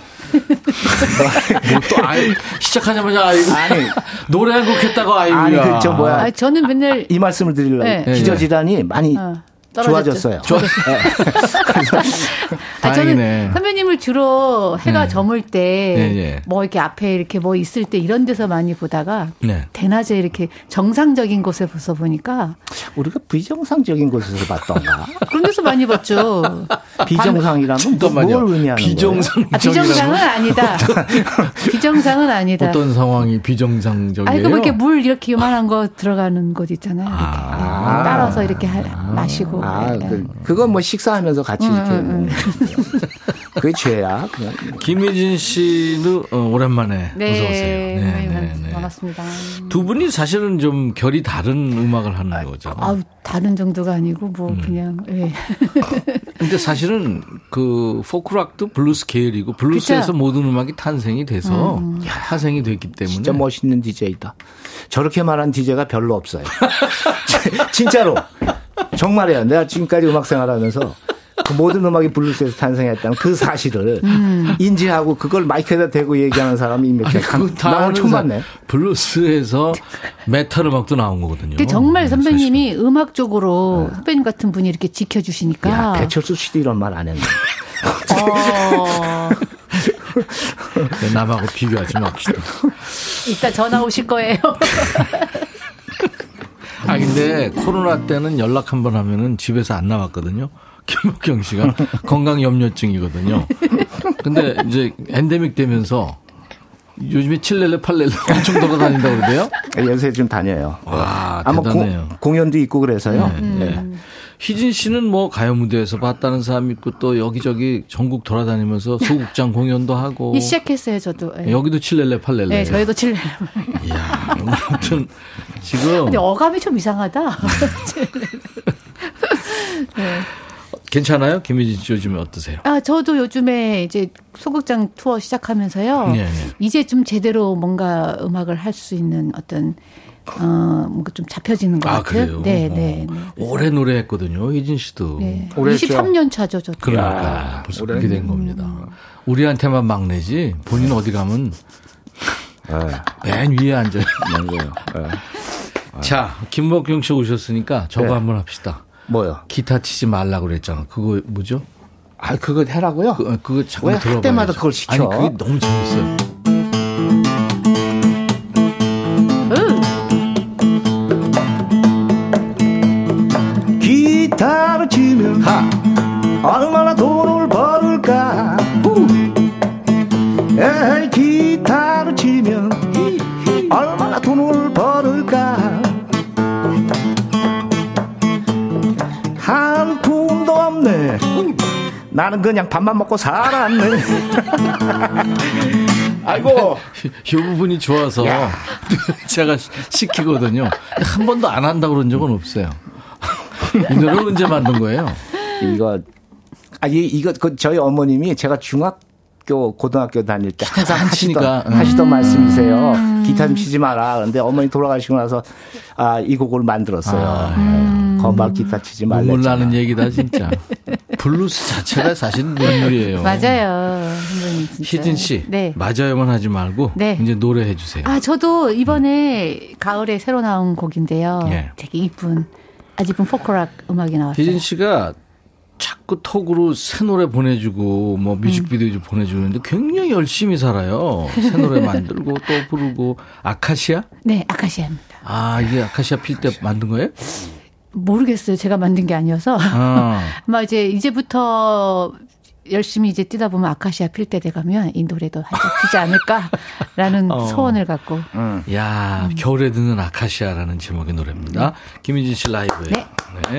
뭐또 아이 시작하자마자 아이고 아니. 노래 한 곡 했다고 아이고야. 아니, 그, 저 뭐야. 아, 저는 맨날 이 말씀을 드리려고. 네. 기저질환이 많이 어, 떨어졌죠. 좋아졌어요. 아, 다행이네. 저는 선배님을 주로 해가 네. 저물 때, 네, 네. 뭐 이렇게 앞에 이렇게 뭐 있을 때 이런 데서 많이 보다가, 네. 대낮에 이렇게 정상적인 곳에서 보니까 우리가 비정상적인 곳에서 봤던가. 그런 데서 많이 봤죠. 비정상이라면 뭐. 뭘 의미하는 비정상 아, 비정상은 아니다. 비정상은 아니다. 어떤 상황이 비정상적이에요? 아니, 그뭐 이렇게 물 이렇게 요만한 거 들어가는 곳 있잖아요. 이렇게. 어, 따라서 이렇게 하- 마시고. 아, 네. 그, 그건 뭐 식사하면서 같이 응, 이렇게. 응, 응. 그게 죄야. 그냥. 김희진 씨도 어, 오랜만에 네, 어서 오세요. 네, 반갑습니다. 두 분이 사실은 좀 결이 다른 음악을 하는 거죠. 아우, 다른 정도가 아니고, 뭐, 음. 그냥, 예. 근데 사실은 그 포크락도 블루스 계열이고 블루스에서 그쵸? 모든 음악이 탄생이 돼서 파생이 됐기 때문에 진짜 멋있는 DJ다. 저렇게 말한 DJ가 별로 없어요. 진짜로. 정말이야. 내가 지금까지 음악 생활하면서 그 모든 음악이 블루스에서 탄생했다는 그 사실을 음. 인지하고 그걸 마이크에다 대고 얘기하는 사람이 몇 개. 그거 다나 오늘 처음. 봤네. 블루스에서 메탈 음악도 나온 거거든요. 그 정말 네, 선배님이 음악적으로 선배님 같은 분이 이렇게 지켜주시니까. 야, 배철수 씨도 이런 말 안 했네. 어. 네, 남하고 비교하지 맙시다. 이따 전화 오실 거예요. 아 근데 코로나 때는 연락 한 번 하면은 집에서 안 나왔거든요. 김목경 씨가 건강 염려증이거든요. 근데 이제 엔데믹 되면서 요즘에 칠렐레 팔렐레 엄청 돌아다닌다고 그러대요. 연세 좀 다녀요. 와, 아마 대단해요. 고- 공연도 있고 그래서요. 네. 네. 희진 씨는 뭐 가요 무대에서 봤다는 사람 있고 또 여기저기 전국 돌아다니면서 소극장 공연도 하고 이 시작했어요, 저도. 예. 여기도 칠렐레 팔렐레. 네, 저희도 칠레. 이야, 아무튼 지금 근데 어감이 좀 이상하다. 괜찮아요? 김희진 씨 요즘에 어떠세요? 아, 저도 요즘에 이제 소극장 투어 시작하면서요. 네, 네. 이제 좀 제대로 뭔가 음악을 할 수 있는 어떤 어 뭔가 좀 잡혀지는 것 아, 같아요. 그래요? 네, 어. 네. 네. 오래 노래했거든요, 희진 씨도. 네. 오래 했죠. 23년 차죠, 저도. 그러니까 벌써 올해? 그렇게 된 겁니다. 우리한테만 막내지 본인 어디 가면 맨 위에 앉아요. 맞아요. 네. 자, 김목경 씨 오셨으니까 저거 네. 한번 합시다. 뭐요? 기타 치지 말라고 그랬잖아. 그거 뭐죠? 아, 그거 해라고요? 그, 그거 자꾸 왜할 들어봐야죠. 때마다 그걸 시켜? 아니, 그게 너무 재밌어요. 없네 나는 그냥 밥만 먹고 살았네 아이고 이 부분이 좋아서 제가 시- 시키거든요. 한 번도 안 한다고 그런 적은 없어요. 이 노래를 언제 만든 거예요? 이거 아 이, 이거 그 저희 어머님이 제가 중학교 고등학교 다닐 때 항상 안 치니까. 하시던, 음. 하시던 말씀이세요. 기타 좀 치지 마라. 근데 어머니 돌아가시고 나서 아, 이 곡을 만들었어요. 아, 네. 거막 기타 치지 말라. 눈물 나는 얘기다 진짜. 블루스 자체가 사실 눈물이에요. 맞아요. 희진 씨, 네. 맞아요만 하지 말고 네. 이제 노래해 주세요. 아, 저도 이번에 가을에 새로 나온 곡인데요. 예. 되게 이쁜, 아주 이쁜 포크락 음악이 나왔어요. 희진 씨가 자꾸 톡으로 새 노래 보내주고 뭐 뮤직비디오 좀 보내주는데 굉장히 열심히 살아요. 새 노래 만들고 또 부르고 아카시아? 네, 아카시아입니다. 아 이게 아카시아 필 때 만든 거예요? 모르겠어요. 제가 만든 게 아니어서. 아, 아마 이제 이제부터 열심히 이제 뛰다 보면 아카시아 필 때 돼가면 이 노래도 한잔 피지 않을까라는 어. 소원을 갖고. 야 겨울에 듣는 아카시아라는 제목의 노래입니다. 김희진 씨 라이브에. 네. 네.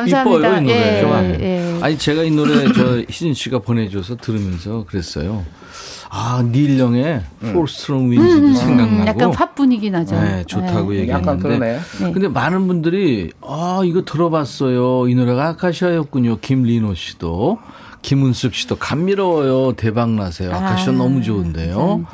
감사합니다. 이뻐요, 이 노래. 예, 좋아. 예. 아니 제가 이 노래 저 희진 씨가 보내줘서 들으면서 그랬어요. 아, 닐 영의 Four Strong Winds도 생각나고. 음, 약간 팝 분위기 나죠. 네, 좋다고 예. 약간 얘기했는데. 그러네. 네. 근데 많은 분들이 아 이거 들어봤어요. 이 노래가 아카시아였군요. 김리노 씨도 김은숙 씨도 감미로워요. 대박 나세요. 아카시아 아, 너무 좋은데요.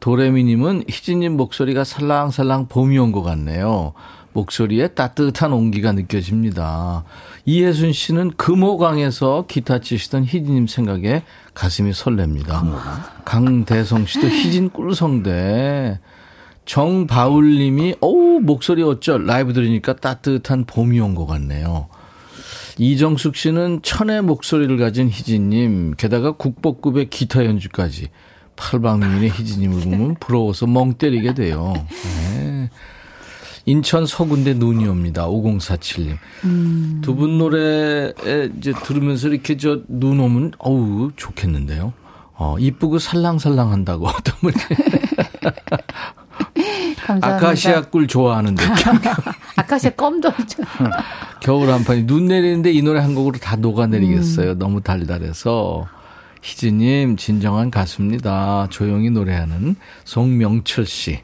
도레미님은 희진님 목소리가 살랑살랑 봄이 온 것 같네요. 목소리에 따뜻한 온기가 느껴집니다. 이혜순 씨는 금호강에서 기타 치시던 희진님 생각에 가슴이 설렙니다. 강대성 씨도 희진 꿀성대. 정바울 님이 어우 목소리 어쩔 라이브 들으니까 따뜻한 봄이 온 것 같네요. 이정숙 씨는 천의 목소리를 가진 희진님 게다가 국보급의 기타 연주까지 팔방민의 희진님을 보면 부러워서 멍 때리게 돼요. 네. 인천 서군대 눈이 옵니다. 5047님. 두분 노래에 이제 들으면서 이렇게 저 눈 오면 어우 좋겠는데요. 어, 이쁘고 살랑살랑 한다고 어떤 분이. 아카시아 꿀 좋아하는데 아카시아 껌도. 겨울 한판이 눈 내리는데 이 노래 한 곡으로 다 녹아내리겠어요. 너무 달달해서 희진님 진정한 가수입니다. 조용히 노래하는 송명철 씨.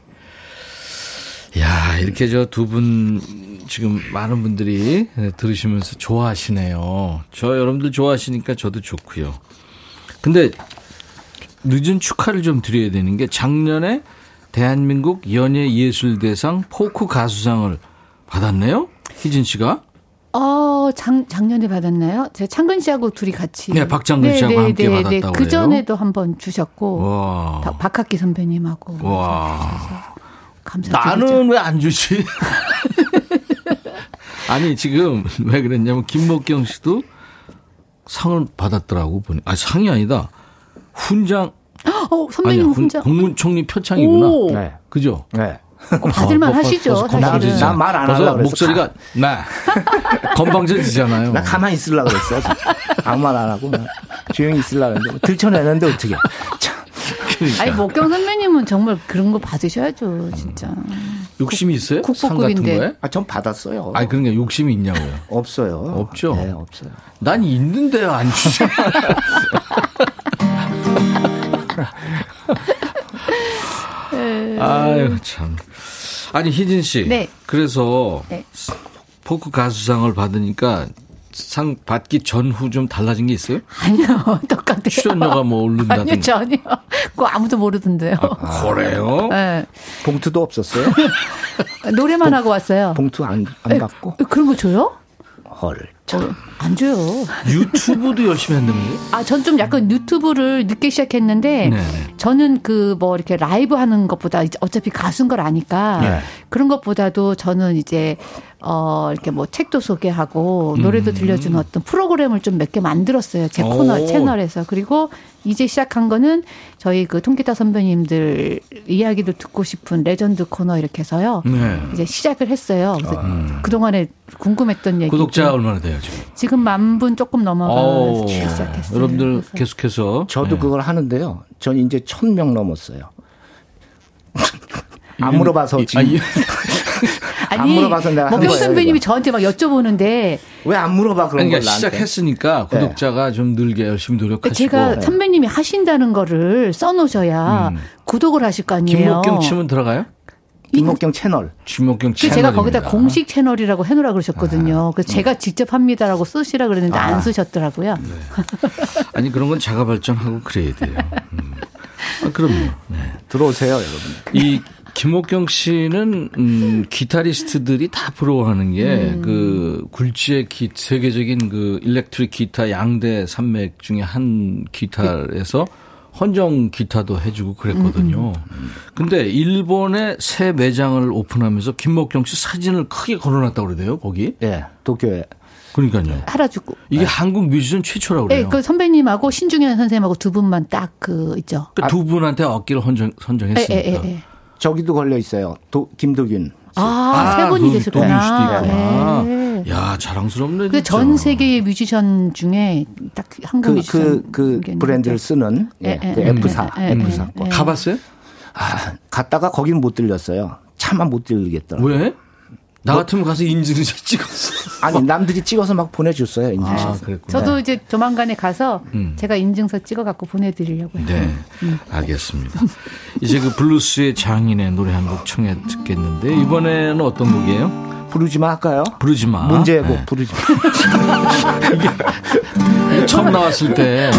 야 이렇게 저 두 분 지금 많은 분들이 들으시면서 좋아하시네요. 저 여러분들 좋아하시니까 저도 좋고요. 근데 늦은 축하를 좀 드려야 되는 게 작년에 대한민국 연예예술대상 포크 가수상을 받았네요. 희진 씨가. 어, 작, 작년에 받았나요? 제가 창근 씨하고 둘이 같이. 네, 박창근 씨하고 함께 받았다고 그? 전에도 한 번 주셨고. 와. 박- 박학기 선배님하고. 와. 나는 왜 안 주지? 아니, 지금 왜 그랬냐면 김목경 씨도 상을 받았더라고 보니. 아, 상이 아니다. 훈장. 어, 선배님 아니야, 혼자. 국무총리 표창이구나. 오. 네. 그죠? 네. 어, 받을만 어, 하시죠, 사실은. 건방지지. 나말안 벌써 하려고 그랬어. 목소리가, 나. 건방져지잖아요. 나 가만히 있으려고 그랬어. 아무 말 안 하고 막 조용히 있으려고 했는데 뭐 들춰내는데 어떻게. 참. 아니, 목경 선배님은 정말 그런 거 받으셔야죠, 진짜. 욕심이 있어요? 상 같은 국보급인데. 거에? 아, 전 받았어요. 아니, 그러니까 욕심이 있냐고요. 없어요. 없죠? 네, 없어요. 난 있는데요, 안 주죠. 아유, 참. 아니, 희진 씨. 네. 그래서 네. 포크 가수상을 받으니까 상 받기 전후 좀 달라진 게 있어요? 아니요, 똑같아요. 출연료가 뭐 오른다든가. 아니요, 전혀. 그거 아무도 모르던데요. 그래요? 네. 봉투도 없었어요? 노래만 하고 왔어요. 봉투 안, 안 받고? 그런 거 줘요? 헐. 참. 안 줘요. 유튜브도 열심히 한다면서요? 아, 전 좀 약간 유튜브를 늦게 시작했는데, 네네. 저는 그 뭐 이렇게 라이브 하는 것보다 이제 어차피 가수인 걸 아니까, 네. 그런 것보다도 저는 이제, 어, 이렇게 뭐 책도 소개하고, 노래도 들려주는 어떤 프로그램을 좀 몇 개 만들었어요. 제 코너, 오. 채널에서. 그리고 이제 시작한 거는 저희 그 통기타 선배님들 이야기를 듣고 싶은 레전드 코너 이렇게 해서요. 네. 이제 시작을 했어요. 그래서 그동안에 궁금했던 얘기. 구독자 얼마나 돼요, 지금? 지금 만 분 조금 넘어가기 시작했어요. 여러분들 그래서 계속해서. 저도 네. 그걸 하는데요. 전 이제 천 명 넘었어요. 안 물어봐서 이- 지금 아, 이- 안 물어봐서 내가 거예요, 선배님이 이거. 저한테 막 여쭤보는데 왜 안 물어봐 그런 그러니까 걸 나한테. 시작했으니까 네. 구독자가 좀 늘게 열심히 노력하시고. 제가 선배님이 하신다는 거를 써놓으셔야 구독을 하실 거 아니에요. 음. 김목경 치면 들어가요? 김목경 채널. 김목경 그래서 채널입니다. 제가 거기다 공식 채널이라고 해놓으라 그러셨거든요. 그래서 제가 직접 합니다라고 쓰시라 그랬는데 아. 안 쓰셨더라고요. 네. 아니 그런 건 자가 발전하고 그래야 돼요. 음. 아, 그럼요. 네. 들어오세요, 여러분. 이 김옥경 씨는 음, 기타리스트들이 다 부러워하는 게그 굴지의 기, 세계적인 그 일렉트릭 기타 양대 산맥 중에 한 기타에서 헌정 기타도 해주고 그랬거든요. 근데 일본에 새 매장을 오픈하면서 김목경 씨 사진을 크게 걸어놨다고 그러대요, 거기. 예, 도쿄에. 그러니까요. 할아주고. 이게 한국 뮤지션 최초라고 네, 그래요. 그 선배님하고 신중현 선생님하고 두 분만 딱 그 있죠. 그러니까 두 분한테 어깨를 헌정, 선정했으니까. 예, 예, 예, 예. 저기도 걸려 있어요. 도, 김도균. 아, 세 분이 그 있구나. 네. 야, 자랑스럽네. 그. 전 세계 뮤지션 중에 딱 한국 그, 뮤지션. 그, 그 있겠는데. 브랜드를 쓰는 예, 예, 그 예, F사, 예, 예, F사 거. 예. 가봤어요? 아, 갔다가 거기는 못 들렸어요. 차마 못 들리겠더라고요. 왜? 나 같으면 가서 인증샷 찍었어. 아니 남들이 찍어서 막 보내줬어요 인증샷. 아, 그랬구나. 저도 이제 조만간에 가서 음. 제가 인증서 찍어 갖고 보내드리려고요. 네, 알겠습니다. 이제 그 블루스의 장인의 노래 한 곡 청해 듣겠는데 이번에는 어떤 곡이에요? 부르지 마 할까요? 부르지 마. 문제곡 네. 부르지 마. 이게 처음 나왔을 때그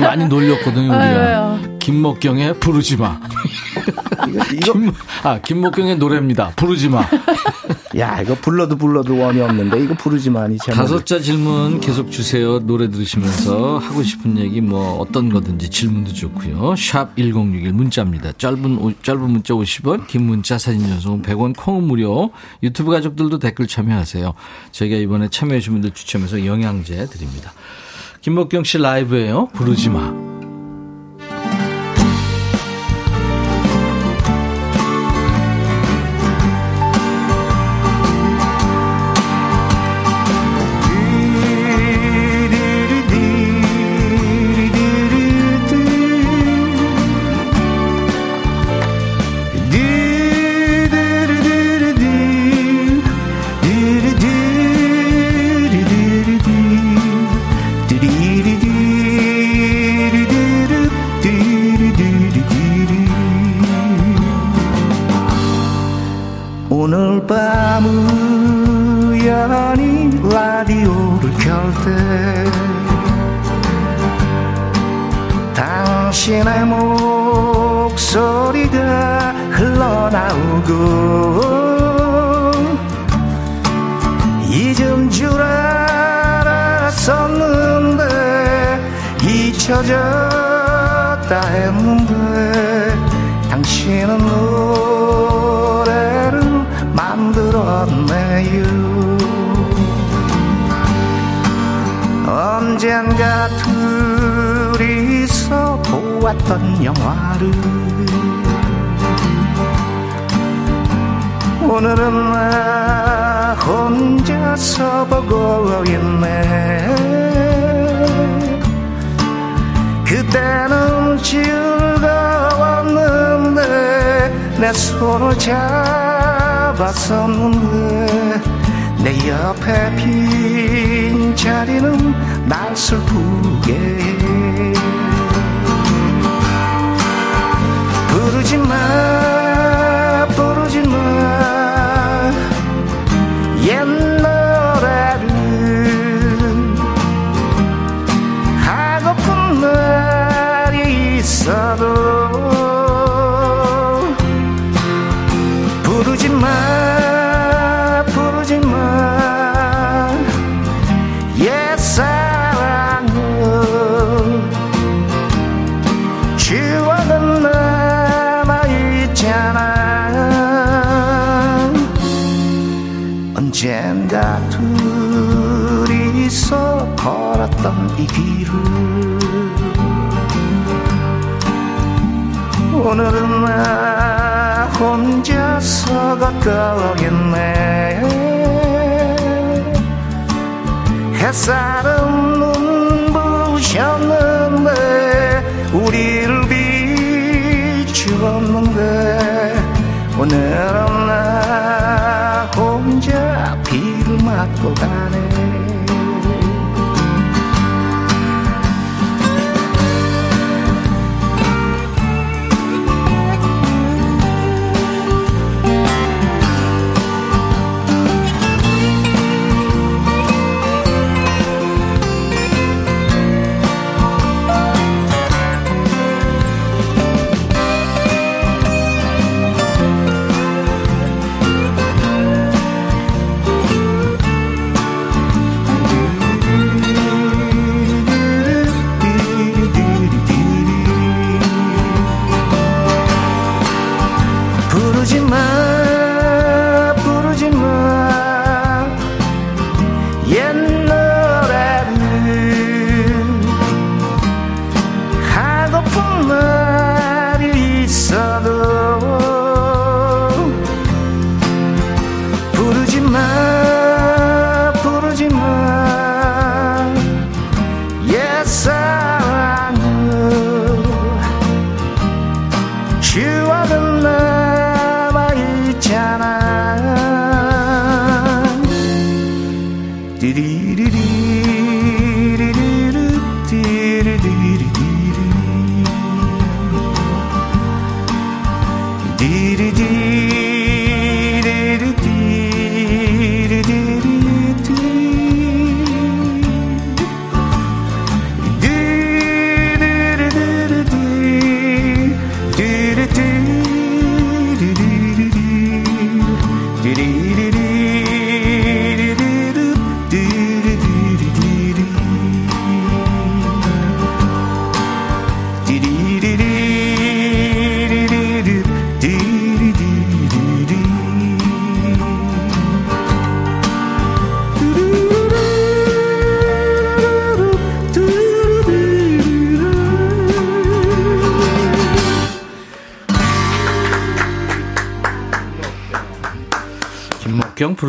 많이 놀렸거든요 우리가. 아유, 김목경의 부르지 마. 이거 김, 아 김목경의 노래입니다. 부르지 마. 야 이거 불러도 불러도 원이 없는데 이거 부르지 마니 제목. 다섯 자 질문 계속 주세요. 노래 들으시면서 하고 싶은 얘기 뭐 어떤 거든지 질문도 좋고요. 샵 1061 문자입니다. 짧은 오- 짧은 문자 50원, 긴 문자 사진 전송 100원, 콩은 무료. 유튜브 가족들도 댓글 참여하세요. 저희가 이번에 참여해 주신 분들 추첨해서 영양제 드립니다. 김목경 씨 라이브예요. 부르지 마.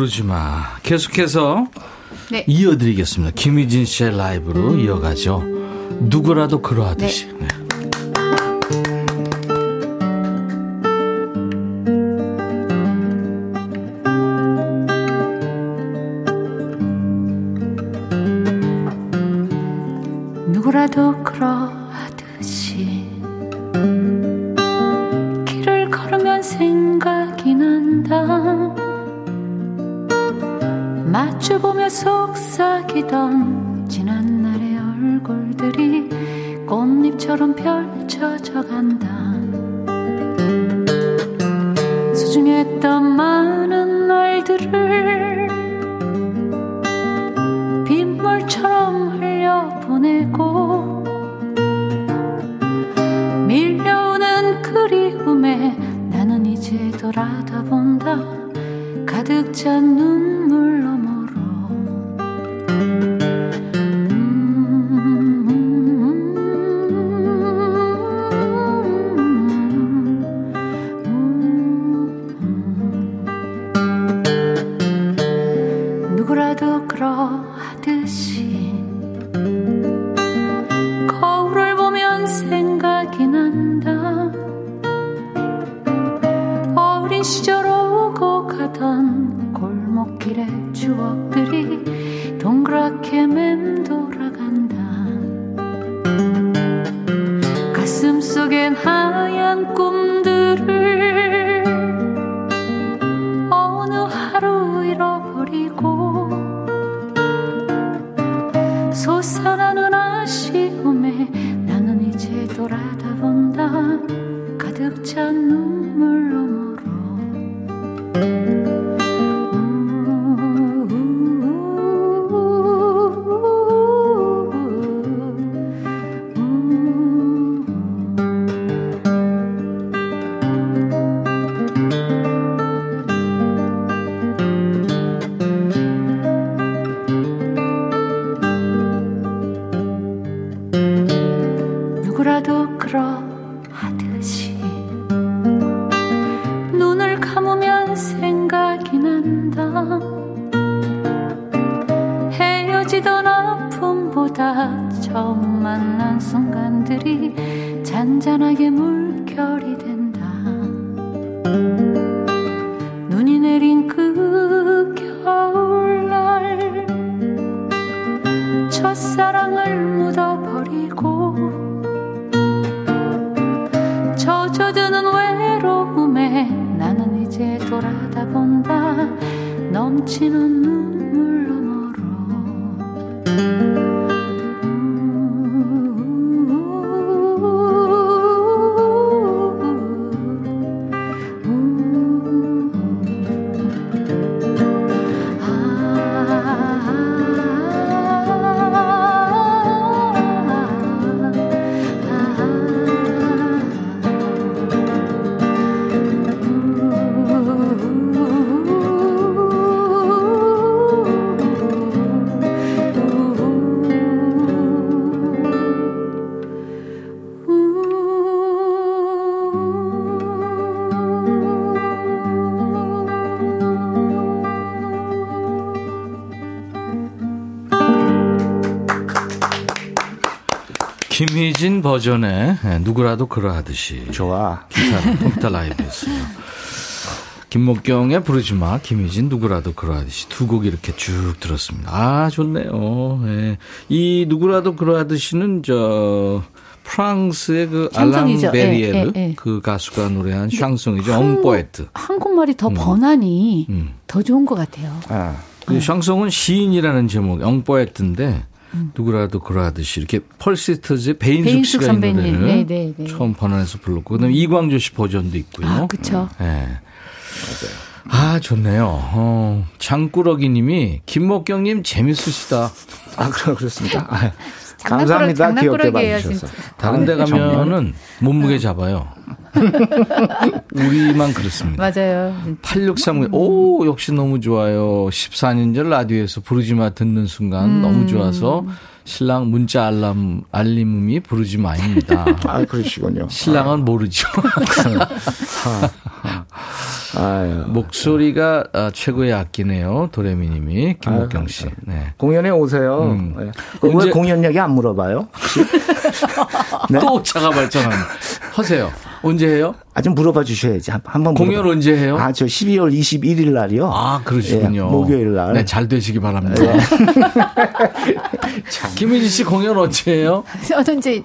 부르지 마. 계속해서 네. 이어드리겠습니다. 김희진 씨의 라이브로 이어가죠. 누구라도 그러하듯이. 네. 하듯이 김희진 버전의 예, 누구라도 그러하듯이 좋아. 기타, 통기타 라이브였어요. 김목경의 부르지 마, 김희진 누구라도 그러하듯이 두 곡 이렇게 쭉 들었습니다. 아 좋네요. 예. 이 누구라도 그러하듯이는 저 프랑스의 그 알랑 샹송이죠. 베리에르 예, 예, 예. 그 가수가 노래한 샹송이죠. 엉포에트. 한국말이 더 번안이 음. 더 좋은 것 같아요. 아, 그 샹송은 시인이라는 제목, 엉포에트인데 누구라도 그러하듯이 이렇게 펄시스터즈의 배인숙 배인숙 씨가 이 선배님. 노래를 네, 네, 네. 처음 번안해서 불렀고 그다음에 이광조 씨 버전도 있고요. 아. 예. 아, 좋네요. 어, 장꾸러기 님이 김목경 님 재밌으시다. 아, 그렇- 그렇습니다. 아, 감사합니다. 귀엽게 봐주셔서. 다른 데 아, 정말. 가면은 몸무게 잡아요. 우리만 그렇습니다. 맞아요. 8630, 오, 역시 너무 좋아요. 14년 전 라디오에서 부르지마 듣는 순간 너무 좋아서 신랑 문자 알람, 알림음이 부르지마입니다. 아, 그러시군요. 신랑은 모르죠. 아유. 목소리가 아, 최고의 악기네요. 도레미 님이 김목경 씨. 네. 공연에 오세요. 음. 네. 언제- 왜 공연 얘기 안 물어봐요? 네? 또 차가 발전한. 하세요. 언제 해요? 아, 좀 물어봐 주셔야지. 한- 한번 공연 물어봐. 언제 해요? 아, 저 12월 21일 날이요. 아, 그러시군요. 예, 목요일 날. 네, 잘 되시기 바랍니다. 김희진 씨 공연 언제 해요? 저는 이제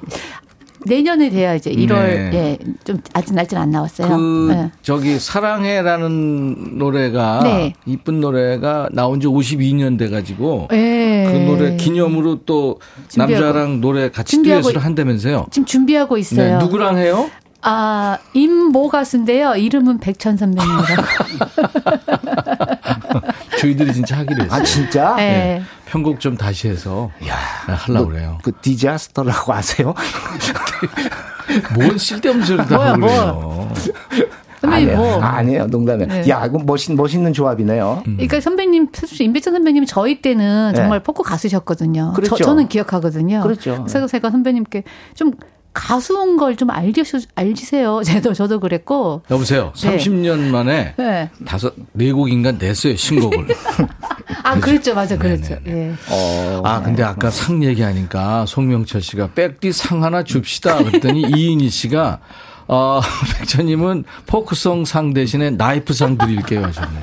내년에 돼야 이제 1월 네. 예, 좀 아직 날짜는 안 나왔어요. 그 네. 저기 사랑해라는 노래가 네. 이쁜 노래가 나온 지 52년 돼 가지고 예. 그 노래 기념으로 또 준비하고. 남자랑 노래 같이 준비하고 듀엣을 한다면서요. 지금 준비하고 있어요. 네, 누구랑 해요? 아, 임모 가수인데요. 이름은 백천 선배님이라고. 저희들이 진짜 하기로 했어요. 아, 진짜? 네. 편곡 좀 다시 해서 야, 하려고 그래요. 그 디자스터라고 아세요? 뭔 쓸데없는 소리 다 하고 뭐. 그래요. 선배님 아니에요. 뭐. 아니에요. 농담에. 네. 야, 이거 멋있, 멋있는 조합이네요. 음. 그러니까 선배님, 사실 임백천 선배님 저희 때는 네. 정말 포크 가수셨거든요. 그렇죠. 저, 는 기억하거든요. 그렇죠. 그래서 제가 선배님께 좀 가수인 걸 좀 알려주, 알지세요. 저도, 저도 그랬고. 여보세요. 네. 30년 만에 네. 다섯 네 곡인가 냈어요 신곡을. 아, 그랬죠. 맞아. 그랬죠. 네네네. 예. 어, 아 근데 아까 상 얘기하니까 송명철 씨가 백디 상 하나 줍시다 그랬더니 이인희 씨가 어, 백천님은 포크송 상 대신에 나이프 상 드릴게요 하셨네.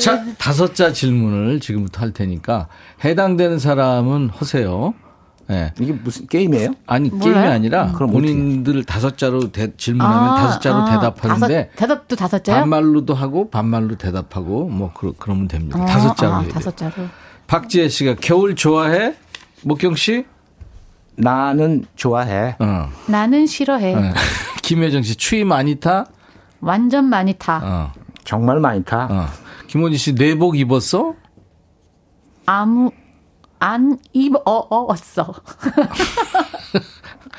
자 다섯 자 질문을 지금부터 할 테니까 해당되는 사람은 하세요. 예. 이게 무슨 게임이에요? 아니 몰라요? 게임이 아니라 음. 그럼 본인들 다섯 자로 대- 질문하면 다섯 자로 대답하는데 다섯, 대답도 다섯 자요? 반말로도 하고 반말로 대답하고 뭐 그러, 그러면 됩니다. 어, 다섯 자로 아, 해야 돼요. 다섯 자로. 박지혜 씨가 겨울 좋아해? 목경 씨? 나는 좋아해. 어. 나는 싫어해. 어. 김혜정 씨 추위 많이 타? 완전 많이 타. 어. 정말 많이 타. 어. 김원지 씨 내복 입었어? 아무, 안 입어, 어, 어었어.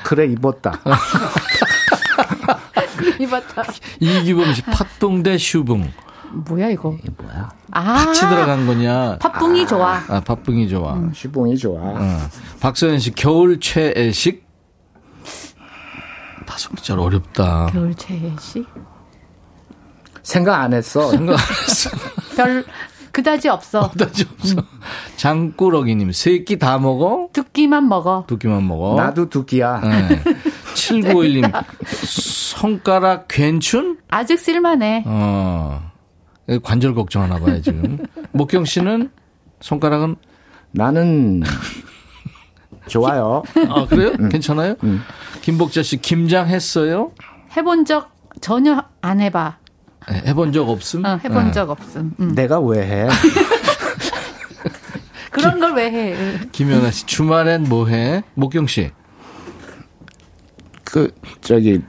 그래, 입었다. 입었다. 이기범 씨 팥붕 대 슈붕. 뭐야, 이거? 뭐야? 아. 같이 들어간 거냐? 팥붕이 좋아. 아, 팥붕이 좋아. 음. 슈봉이 좋아. 어. 박소연 씨 겨울 최애식? 다섯 글자 어렵다. 겨울 최애식? 생각 안 했어. 생각 안 했어. 별, 그다지 없어. 그다지 없어. 장꾸러기님, 세 끼 다 먹어? 두 끼만 먹어. 두 끼만 먹어. 나도 두 끼야. 네. 7951님, 손가락 괜춘? 아직 쓸만해. 어. 관절 걱정하나 봐요, 지금. 목경 씨는 손가락은, 나는 좋아요. 아, 그래요? 괜찮아요? 김복자 씨, 김장 했어요? 해본 적 전혀 안 해봐. 네, 해본 적 없음? 어, 해본 네. 적 없음. 음. 내가 왜 해? 그런 걸 왜 해? 김연아 씨, 주말엔 뭐 해? 목경 씨. 그 저기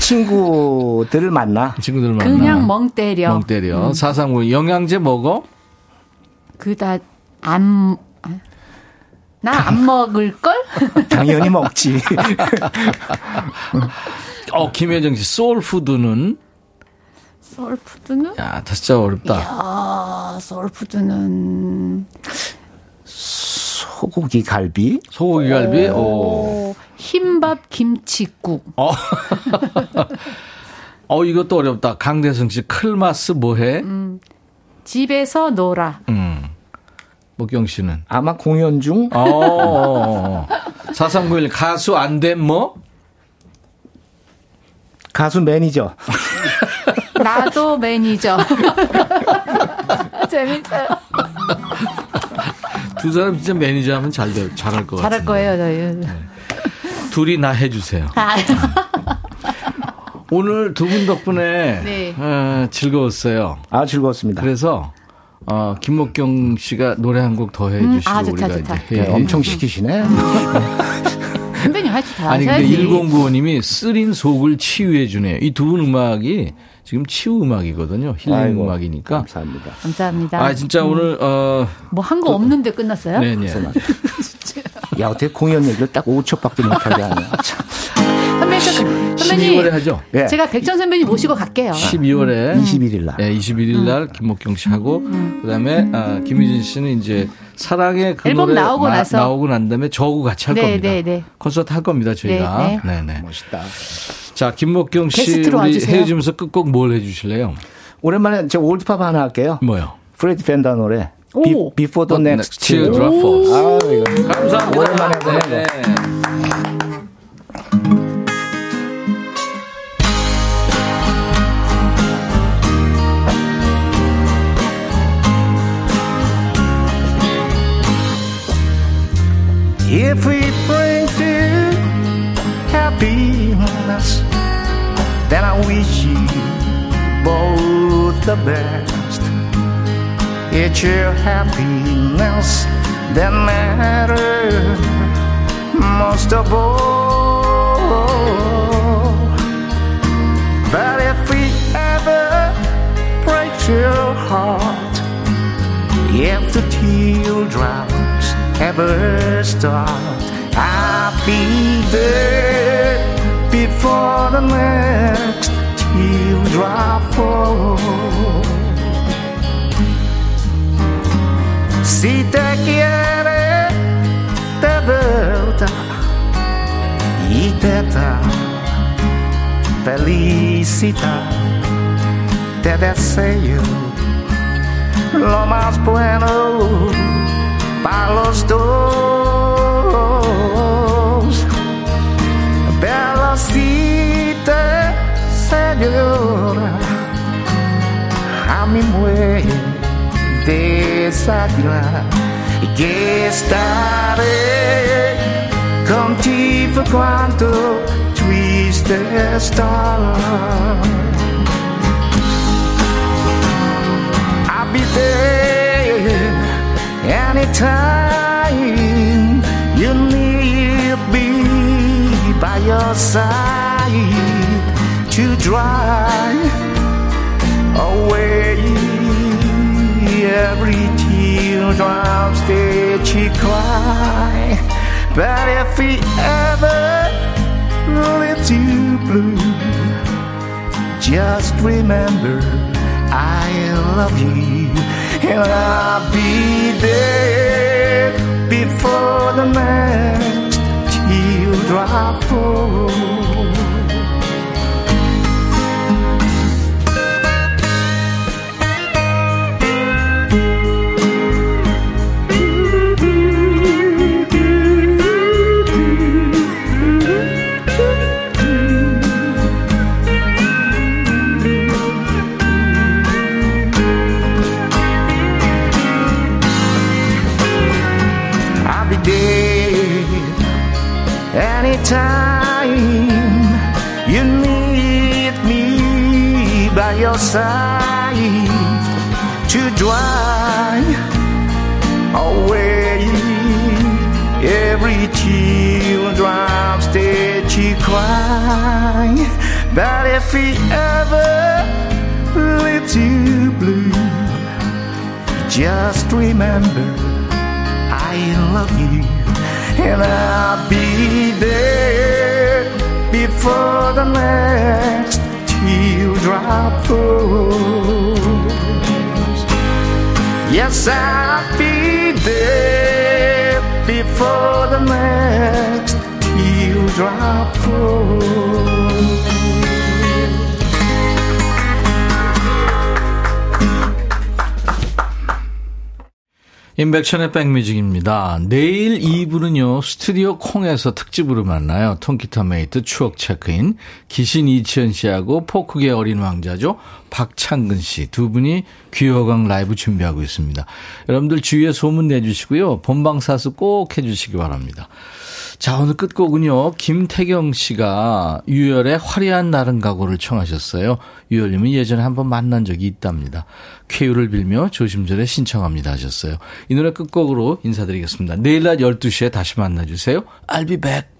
친구들을 만나. 친구들 만나. 그냥 멍 때려. 멍 때려. 사상구 영양제 먹어? 그다 안. 나 안 먹을 걸? 당연히 먹지. 어, 김혜정 씨, 소울푸드는? 소울푸드는? 야, 자 어렵다. 아, 소울푸드는 소고기 갈비. 소고기 갈비? 오. 오, 흰밥 김치국. 어. 어, 이것도 어렵다. 강대성 씨, 클마스 뭐 해? 음. 집에서 놀아. 목경 씨는? 아마 공연 중 어, 어, 어. 4391 가수 안 된 뭐? 가수 매니저. 나도 매니저. 재밌어요. 두 사람 진짜 매니저 하면 잘 돼, 잘할 것 같아요. 잘할 거예요, 저희. 둘이 나 해주세요. 아, 오늘 두 분 덕분에 네. 어, 즐거웠어요. 아 즐거웠습니다. 그래서 어, 김목경 씨가 노래 한 곡 더 해주시고 아, 좋다, 우리가 좋다. 이제 네, 해- 엄청 시키시네. 선배님 할줄 다 아니 근데 하셔야지. 1095님이 쓰린 속을 치유해 주네요. 이두분 음악이 지금 치유 음악이거든요. 힐링 아이고, 음악이니까. 감사합니다. 감사합니다. 아 진짜 오늘 어 뭐 한 거 없는데 끝났어요? 네 네. 야 어떻게 공연 얘기를 딱 5초밖에 못하게 하냐. 참. 선배님, 12월에 선배님, 하죠. 예. 제가 백전 선배님 모시고 갈게요. 12월에 21일 날. 네, 21일 날 음. 김목경 씨 하고 그다음에 아, 김유진 씨는 이제 사랑의 그 앨범 노래 나오고 마- 나서. 나오고 난 다음에 저하고 같이 할 네, 겁니다. 네, 네. 콘서트 할 겁니다 저희가. 네, 네, 네. 멋있다. 자, 김목경 씨 우리. 헤어지면서 끝곡 뭘 해주실래요? 오랜만에 저 올드팝 하나 할게요. 뭐요? 프레디 펜더 노래. 오. 비, Before the Next Teardrop Falls. 아, 이거. 감사합니다. 오랜만에 하는 거. 네. Wish you both the best. It's your happiness that matters most of all. But if we ever break your heart, if the teardrops ever start, I'll be there before the next falls. Si te quiere de verdad y te da felicidad, te deseo lo más bueno para los dos. Señora, a mi muerte desagrada que estaré contigo cuando triste. I'll be there anytime you need me by your side to dry away every teardrop that you cry. But if we ever leaves you blue, just remember I love you and I'll be there before the next teardrop falls. Side to dry away every teardrop that you cry. But if he ever leaves you blue, just remember I love you and I'll be there before the next teardrop falls. Yes, I'll be there before the next teardrop falls. 인백션의 백뮤직입니다. 내일 2부는요, 스튜디오 콩에서 특집으로 만나요. 통기타 메이트 추억 체크인. 기신 이치현 씨하고 포크계 어린 왕자죠. 박창근 씨. 두 분이 귀여강 라이브 준비하고 있습니다. 여러분들 주위에 소문 내주시고요. 본방사수 꼭 해주시기 바랍니다. 자, 오늘 끝곡은요, 김태경 씨가 유열의 화려한 날은 가고를 청하셨어요. 유열님은 예전에 한번 만난 적이 있답니다. 쾌유를 빌며 조심절에 신청합니다 하셨어요. 이 노래 끝곡으로 인사드리겠습니다. 내일 낮 12시에 다시 만나주세요. I'll be back.